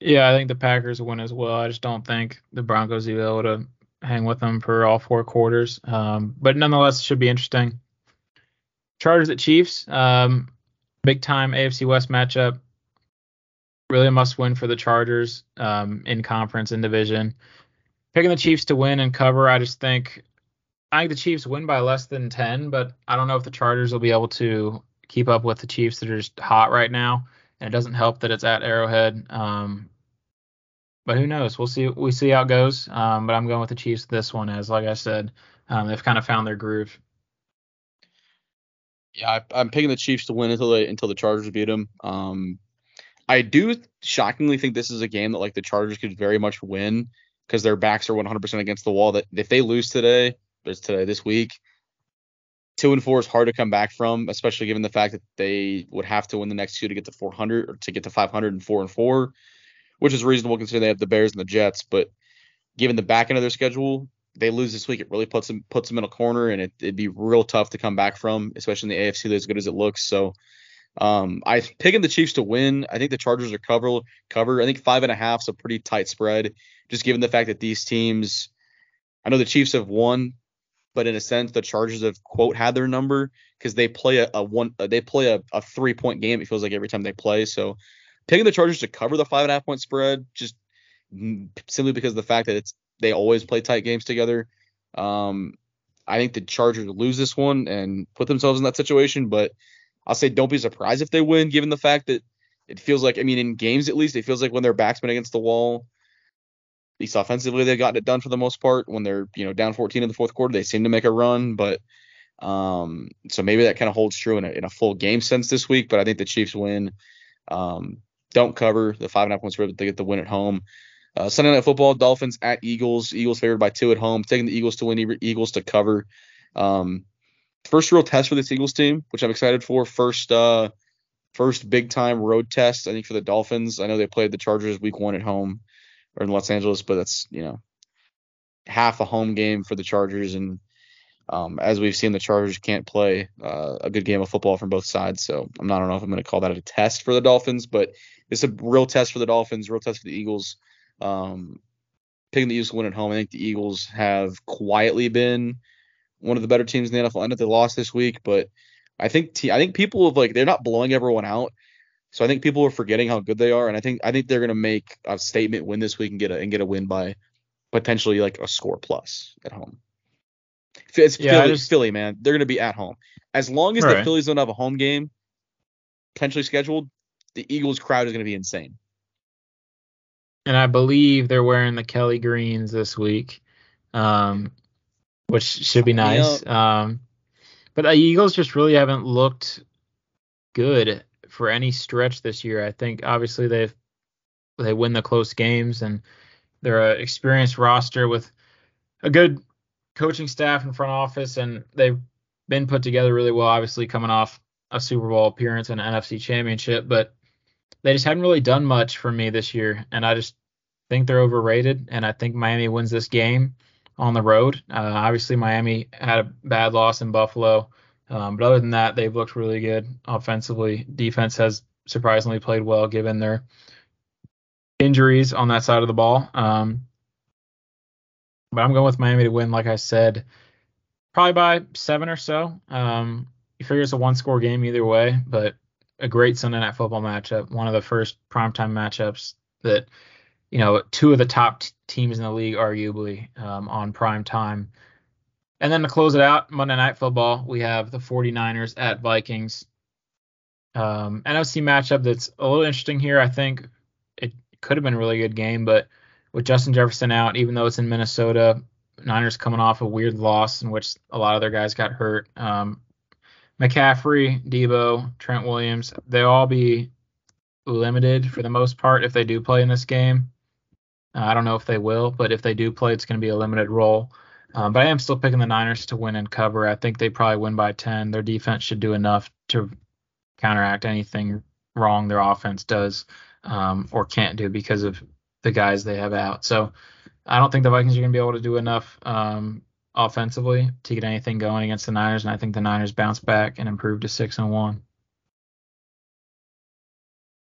Yeah, I think the Packers win as well. I just don't think the Broncos will be able to hang with them for all four quarters. Um, but nonetheless, it should be interesting. Chargers at Chiefs, um, big time AFC West matchup. Really a must win for the Chargers um, in conference and division. Picking the Chiefs to win and cover, I just think I think the Chiefs win by less than 10, but I don't know if the Chargers will be able to keep up with the Chiefs that are just hot right now. And it doesn't help that it's at Arrowhead. Um, but who knows? We'll see. We see how it goes. Um, but I'm going with the Chiefs this one, as like I said, um, they've kind of found their groove. Yeah, I, am picking the Chiefs to win until they until the Chargers beat them. Um, I do shockingly think this is a game that like the Chargers could very much win because their backs are 100% against the wall. That if they lose today, there's today this week, two and four is hard to come back from, especially given the fact that they would have to win the next two to get to 400 or to get to 500 and four and four which is reasonable considering they have the Bears and the Jets. But given the back end of their schedule, they lose this week. It really puts them puts them in a corner, and it, would be real tough to come back from, especially in the AFC, as good as it looks. So. Um, I picking the Chiefs to win. I think the Chargers are cover cover. I think five and a half is a pretty tight spread, just given the fact that these teams. I know the Chiefs have won, but in a sense, the Chargers have quote had their number because they play a, a one they play a, a three point game. It feels like every time they play. So Taking the Chargers to cover the five and a half point spread, just simply because of the fact that it's they always play tight games together. Um, I think the Chargers lose this one and put themselves in that situation, but I'll say don't be surprised if they win, given the fact that it feels like I mean in games at least it feels like when their backs been against the wall, at least offensively they've gotten it done for the most part. When they're you know down 14 in the fourth quarter, they seem to make a run, but um, so maybe that kind of holds true in a, in a full game sense this week. But I think the Chiefs win. Um, don't cover the five and a half points spread, but they get the win at home. Uh, Sunday night football, Dolphins at Eagles. Eagles favored by two at home. Taking the Eagles to win, Eagles to cover. Um, first real test for this Eagles team, which I'm excited for. First, uh, first big time road test, I think for the Dolphins. I know they played the Chargers week one at home or in Los Angeles, but that's you know half a home game for the Chargers, and um, as we've seen, the Chargers can't play uh, a good game of football from both sides. So I'm not, I don't know if I'm going to call that a test for the Dolphins, but it's a real test for the Dolphins, real test for the Eagles. Um, picking the Eagles to win at home. I think the Eagles have quietly been one of the better teams in the NFL. I know they lost this week, but I think I think people have like they're not blowing everyone out. So I think people are forgetting how good they are, and I think I think they're gonna make a statement win this week and get a and get a win by potentially like a score plus at home. It's yeah, Philly, just, Philly, man. They're going to be at home. As long as right. the Phillies don't have a home game potentially scheduled, the Eagles crowd is going to be insane. and I believe they're wearing the Kelly greens this week, um, which should be nice. Yep. Um, but the Eagles just really haven't looked good for any stretch this year. I think obviously they've they win the close games and they're an experienced roster with a good coaching staff and front office, and they've been put together really well. Obviously, coming off a Super Bowl appearance and an NFC Championship, but they just hadn't really done much for me this year, and I just think they're overrated. And I think Miami wins this game on the road. Uh, obviously, Miami had a bad loss in Buffalo, um, but other than that, they've looked really good offensively. Defense has surprisingly played well given their injuries on that side of the ball. Um, but I'm going with Miami to win, like I said, probably by seven or so. Um, you figure it's a one score game either way, but a great Sunday night football matchup, one of the first primetime matchups that, you know, two of the top t- teams in the league, arguably, um, on prime time. And then to close it out, Monday Night Football, we have the 49ers at Vikings. Um, NFC matchup that's a little interesting here. I think it could have been a really good game, but with Justin Jefferson out, even though it's in Minnesota, Niners coming off a weird loss in which a lot of their guys got hurt. Um, McCaffrey, Deebo, Trent Williams, they'll all be limited for the most part if they do play in this game. Uh, I don't know if they will, but if they do play, it's going to be a limited role. Um, but I am still picking the Niners to win and cover. I think they probably win by 10. Their defense should do enough to counteract anything wrong their offense does um, or can't do because of the guys they have out. So I don't think the Vikings are going to be able to do enough um, offensively to get anything going against the Niners, and I think the Niners bounce back and improve to six and one.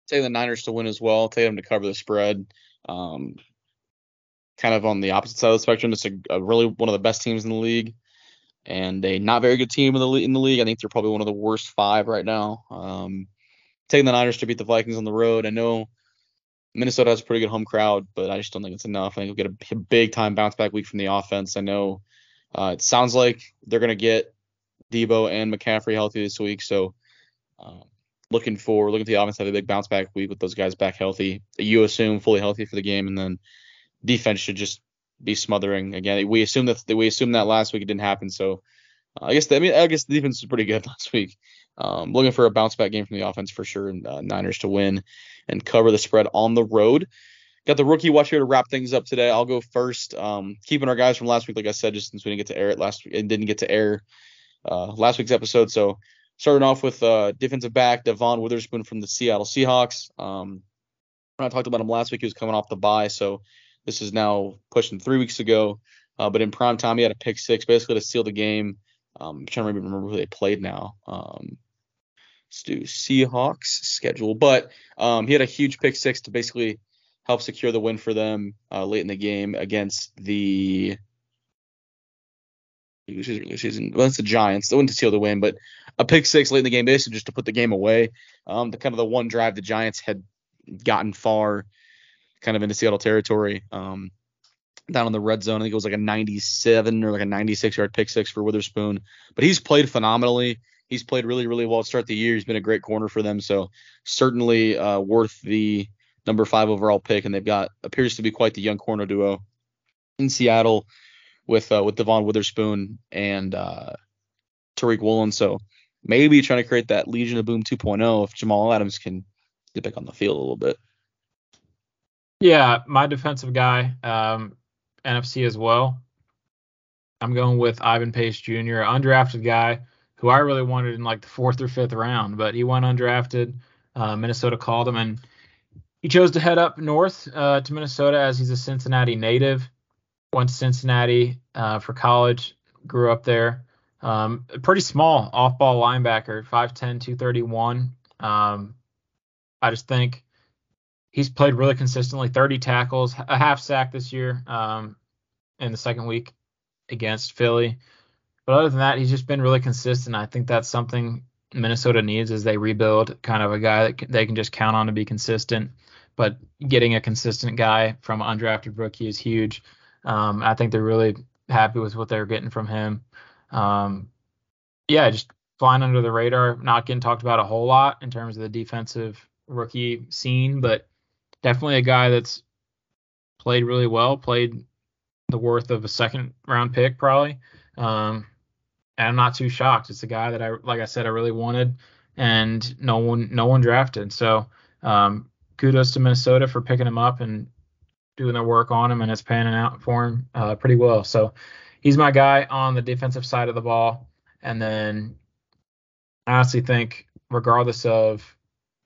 Take the Niners to win as well. Take them to cover the spread. Um, kind of on the opposite side of the spectrum, it's a, a, really one of the best teams in the league, and a not very good team in the in the league. I think they're probably one of the worst five right now. Um, taking the Niners to beat the Vikings on the road. I know Minnesota has a pretty good home crowd, but I just don't think it's enough. I think we'll get a, big time bounce back week from the offense. I know uh, it sounds like they're going to get Deebo and McCaffrey healthy this week, so um, looking for looking for the offense to have a big bounce back week with those guys back healthy. You assume fully healthy for the game, and then defense should just be smothering again. We assume that we assumed that last week it didn't happen, so uh, I guess the, I mean I guess the defense was pretty good last week. Um, looking for a bounce back game from the offense for sure, and uh, Niners to win and cover the spread on the road. Got the rookie watch here to wrap things up today. I'll go first. Um, keeping our guys from last week, like I said, just since we didn't get to air it last week and didn't get to air uh, last week's episode. So starting off with uh, defensive back Devon Witherspoon from the Seattle Seahawks. Um, when I talked about him last week, he was coming off the bye, so this is now pushing three weeks ago. Uh, but in prime time, he had a pick six, basically to seal the game. Um, I'm trying to remember who they played now. Um, let's do Seahawks schedule, but um, he had a huge pick six to basically help secure the win for them uh, late in the game against the season. Well, it's the Giants. They to seal the win, but a pick six late in the game, basically just to put the game away. Um, the kind of the one drive the Giants had gotten far, kind of into Seattle territory. Um, down in the red zone. I think it was like a 97 or like a 96 yard pick six for Witherspoon. But he's played phenomenally. He's played really, really well to start the year. He's been a great corner for them. So certainly uh, worth the number five overall pick. And they've got appears to be quite the young corner duo in Seattle with uh, with Devon Witherspoon and uh, Tariq Woolen. So maybe trying to create that Legion of Boom 2.0 if Jamal Adams can get back on the field a little bit. Yeah, my defensive guy, um, NFC as well. I'm going with Ivan Pace Jr., undrafted guy who I really wanted in like the fourth or fifth round, but he went undrafted. Uh, Minnesota called him, and he chose to head up north uh, to Minnesota as he's a Cincinnati native. Went to Cincinnati uh, for college, grew up there. Um, pretty small off-ball linebacker, 5'10", 231. Um, I just think he's played really consistently 30 tackles a half sack this year um, in the second week against philly but other than that he's just been really consistent i think that's something minnesota needs as they rebuild kind of a guy that they can just count on to be consistent but getting a consistent guy from undrafted rookie is huge um, i think they're really happy with what they're getting from him um, yeah just flying under the radar not getting talked about a whole lot in terms of the defensive rookie scene but definitely a guy that's played really well, played the worth of a second round pick probably. Um, and I'm not too shocked. It's a guy that I, like I said, I really wanted, and no one, no one drafted. So um, kudos to Minnesota for picking him up and doing their work on him, and it's panning out for him uh, pretty well. So he's my guy on the defensive side of the ball. And then I honestly think, regardless of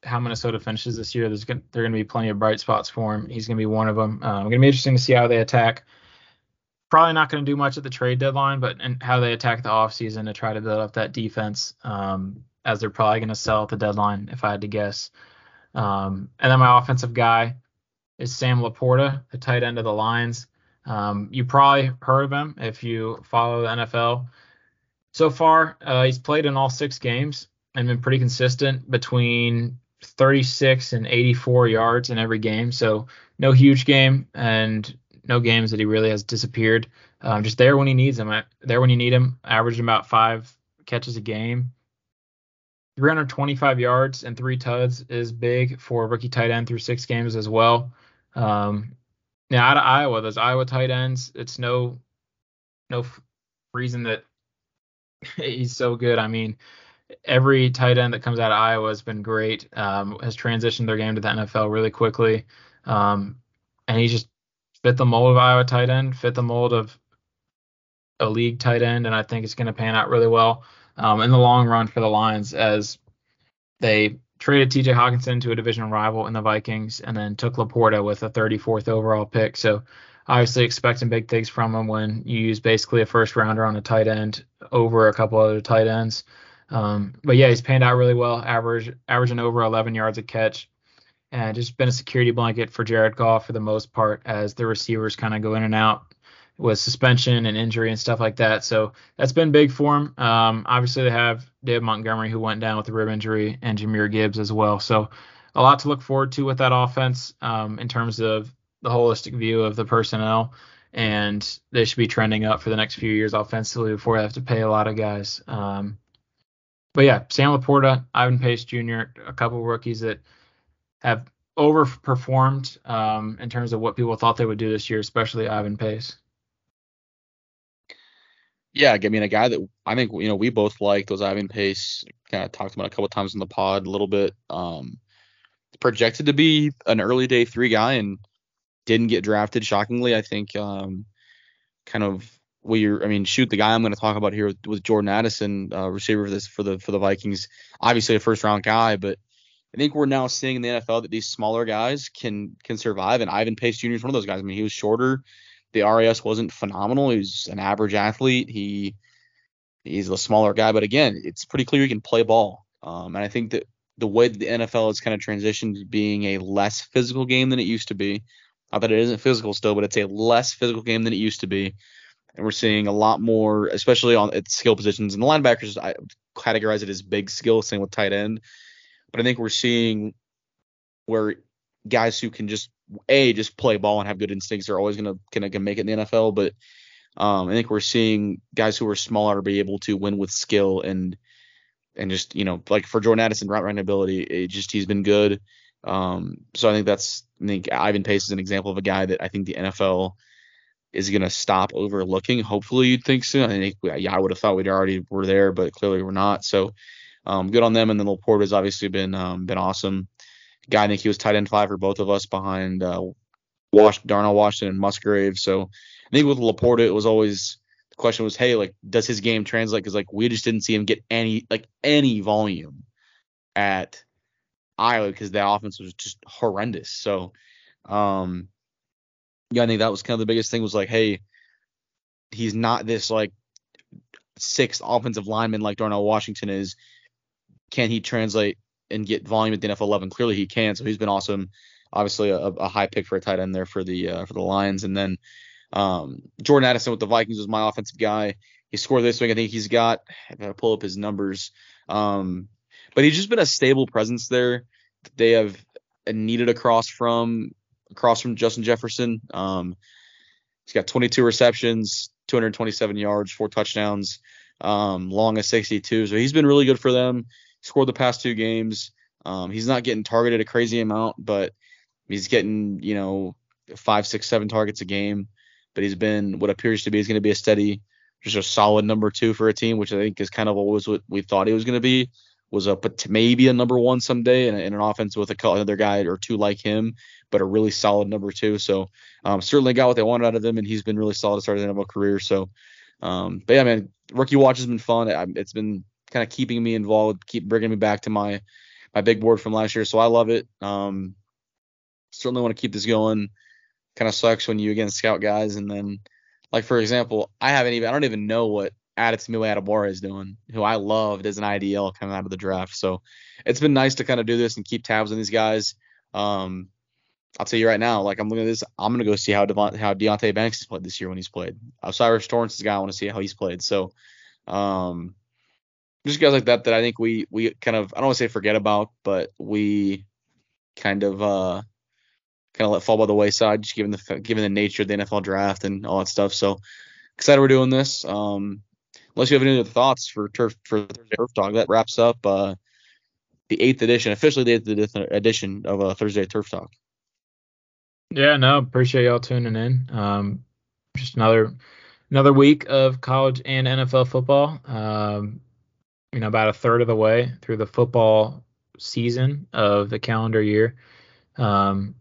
how Minnesota finishes this year, there's going there to be plenty of bright spots for him. He's going to be one of them. Um, going to be interesting to see how they attack. Probably not going to do much at the trade deadline, but and how they attack the offseason to try to build up that defense, um, as they're probably going to sell at the deadline, if I had to guess. Um, and then my offensive guy is Sam LaPorta, the tight end of the Lions. Um, you probably heard of him if you follow the NFL. So far, uh, he's played in all six games and been pretty consistent between 36 and 84 yards in every game. So no huge game and no games that he really has disappeared. Um, just there when he needs him. There when you need him. Averaging about five catches a game. 325 yards and three tuds is big for rookie tight end through six games as well. Um, now out of Iowa, those Iowa tight ends, it's no no reason that he's so good. I mean, every tight end that comes out of Iowa has been great. Um, has transitioned their game to the NFL really quickly, um, and he just fit the mold of Iowa tight end, fit the mold of a league tight end, and I think it's going to pan out really well um, in the long run for the Lions as they traded TJ Hockenson to a division rival in the Vikings, and then took LaPorta with a 34th overall pick. So obviously expecting big things from him when you use basically a first rounder on a tight end over a couple other tight ends. Um, but yeah, he's panned out really well, average averaging over 11 yards a catch, and just been a security blanket for Jared Goff for the most part as the receivers kind of go in and out with suspension and injury and stuff like that. So that's been big for him. Um, obviously, they have Dave Montgomery who went down with a rib injury and Jahmyr Gibbs as well. So a lot to look forward to with that offense um, in terms of the holistic view of the personnel. And they should be trending up for the next few years offensively before they have to pay a lot of guys. Um, but yeah, Sam LaPorta, Ivan Pace Jr., a couple rookies that have overperformed um, in terms of what people thought they would do this year, especially Ivan Pace. Yeah, I mean, a guy that I think you know we both like those Ivan Pace. Kind of talked about a couple times in the pod a little bit. Um, projected to be an early day three guy and didn't get drafted. Shockingly, I think um, kind of we I mean, shoot, the guy I'm going to talk about here with, with Jordan Addison, uh, receiver for this for the for the Vikings, obviously a first round guy, but I think we're now seeing in the NFL that these smaller guys can can survive, and Ivan Pace Jr. is one of those guys. I mean, he was shorter the RAS wasn't phenomenal. He's an average athlete. He he's a smaller guy, but again, it's pretty clear he can play ball. Um, and I think that the way the NFL has kind of transitioned to being a less physical game than it used to be. Not that it isn't physical still, but it's a less physical game than it used to be. And we're seeing a lot more, especially on at skill positions. And the linebackers, I categorize it as big skill, same with tight end. But I think we're seeing where guys who can just a just play ball and have good instincts are always gonna gonna, gonna make it in the NFL. But um, I think we're seeing guys who are smaller be able to win with skill and and just you know like for Jordan Addison route running ability, it just he's been good. Um, so I think that's I think Ivan Pace is an example of a guy that I think the NFL is gonna stop overlooking. Hopefully you'd think soon. I think yeah I would have thought we'd already were there, but clearly we're not. So um, good on them. And then LaPorta has obviously been um, been awesome guy. I think he was tight end five for both of us behind uh, Wash, Darnell Washington and Musgrave. So I think with LaPorta, it was always the question was, hey, like, does his game translate? Because like we just didn't see him get any like any volume at Iowa because the offense was just horrendous. So, um, yeah, I think that was kind of the biggest thing was like, hey, he's not this like sixth offensive lineman like Darnell Washington is. Can he translate and get volume at the NFL 11. Clearly he can, so he's been awesome. Obviously a, a high pick for a tight end there for the uh, for the Lions, and then um, Jordan Addison with the Vikings was my offensive guy. He scored this week. I think he's got. I gotta pull up his numbers. Um, but he's just been a stable presence there. They have needed across from across from Justin Jefferson. Um, he's got 22 receptions, 227 yards, four touchdowns, um, long as 62. So he's been really good for them scored the past two games. Um, he's not getting targeted a crazy amount, but he's getting, you know, five, six, seven targets a game, but he's been what appears to be is going to be a steady, just a solid number two for a team, which I think is kind of always what we thought he was going to be. Was a but maybe a number one someday in, in an offense with a another guy or two like him, but a really solid number two. So um, certainly got what they wanted out of him, and he's been really solid to start his NFL career. So, um, but yeah, man, rookie watch has been fun. It's been kind of keeping me involved, keep bringing me back to my my big board from last year. So I love it. Um, certainly want to keep this going. Kind of sucks when you again scout guys and then, like for example, I haven't even I don't even know what Adetomiwa Adebawore is doing, who I loved as an IDL coming out of the draft. So it's been nice to kind of do this and keep tabs on these guys. Um, I'll tell you right now, like I'm looking at this, I'm gonna go see how Devon, how Deonte Banks has played this year when he's played. O'Cyrus Torrence is a guy I want to see how he's played. So, um, just guys like that that I think we we kind of I don't want to say forget about, but we kind of uh kind of let fall by the wayside, just given the given the nature of the NFL draft and all that stuff. So excited we're doing this. Um, unless you have any other thoughts for turf for turf talk, that wraps up uh the eighth edition, officially the eighth edition of uh, Thursday Turf Talk. Yeah, no, appreciate y'all tuning in. Um, just another another week of college and NFL football. Um, you know, about a third of the way through the football season of the calendar year. Um,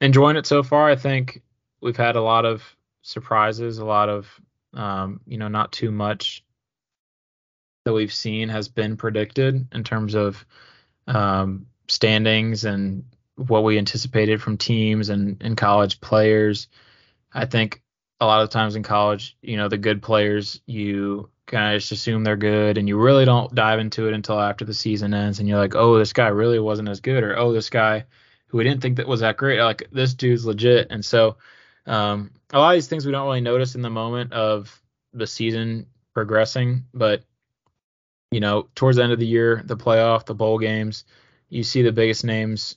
enjoying it so far. I think we've had a lot of surprises, a lot of, um, you know, not too much that we've seen has been predicted in terms of um, standings and what we anticipated from teams and, and college players. I think a lot of times in college, you know, the good players, you kind of just assume they're good and you really don't dive into it until after the season ends and you're like, oh, this guy really wasn't as good, or oh, this guy who we didn't think that was that great, like this dude's legit. And so um, a lot of these things we don't really notice in the moment of the season progressing, but you know, towards the end of the year, the playoff, the bowl games, you see the biggest names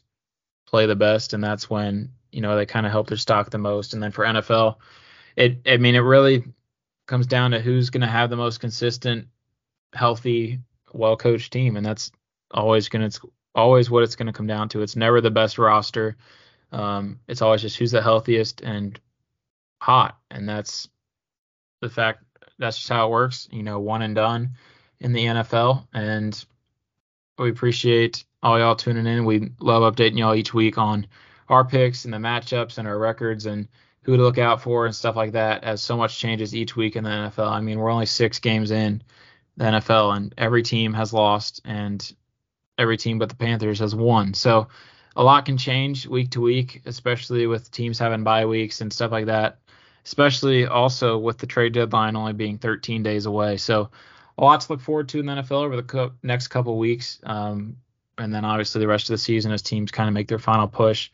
play the best, and that's when you know they kind of help their stock the most. And then for NFL, it I mean it really comes down to who's going to have the most consistent, healthy, well coached team, and that's always going to always what it's going to come down to. It's never the best roster. Um, it's always just who's the healthiest and hot, and that's the fact. That's just how it works. You know, one and done in the NFL, and we appreciate all y'all tuning in. We love updating y'all each week on our picks and the matchups and our records and who to look out for and stuff like that as so much changes each week in the NFL. I mean, we're only six games in the NFL and every team has lost and every team but the Panthers has won. So a lot can change week to week, especially with teams having bye weeks and stuff like that. Especially also with the trade deadline only being 13 days away. So a lot to look forward to in the NFL over the co- next couple weeks. Um, and then obviously the rest of the season as teams kind of make their final push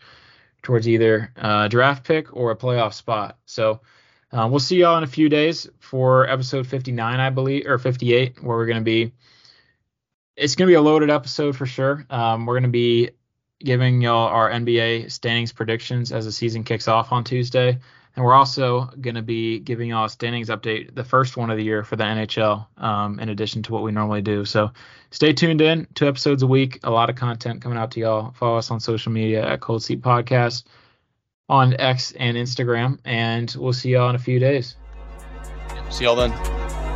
towards either a draft pick or a playoff spot. So uh, we'll see y'all in a few days for episode 59, I believe, or 58, where we're going to be. It's going to be a loaded episode for sure. Um, we're going to be giving y'all our NBA standings predictions as the season kicks off on Tuesday. And we're also going to be giving y'all a standings update, the first one of the year for the NHL, um, in addition to what we normally do. So stay tuned in. Two episodes a week, a lot of content coming out to y'all. Follow us on social media at Cold Seat Podcast on X and Instagram. And we'll see y'all in a few days. See y'all then.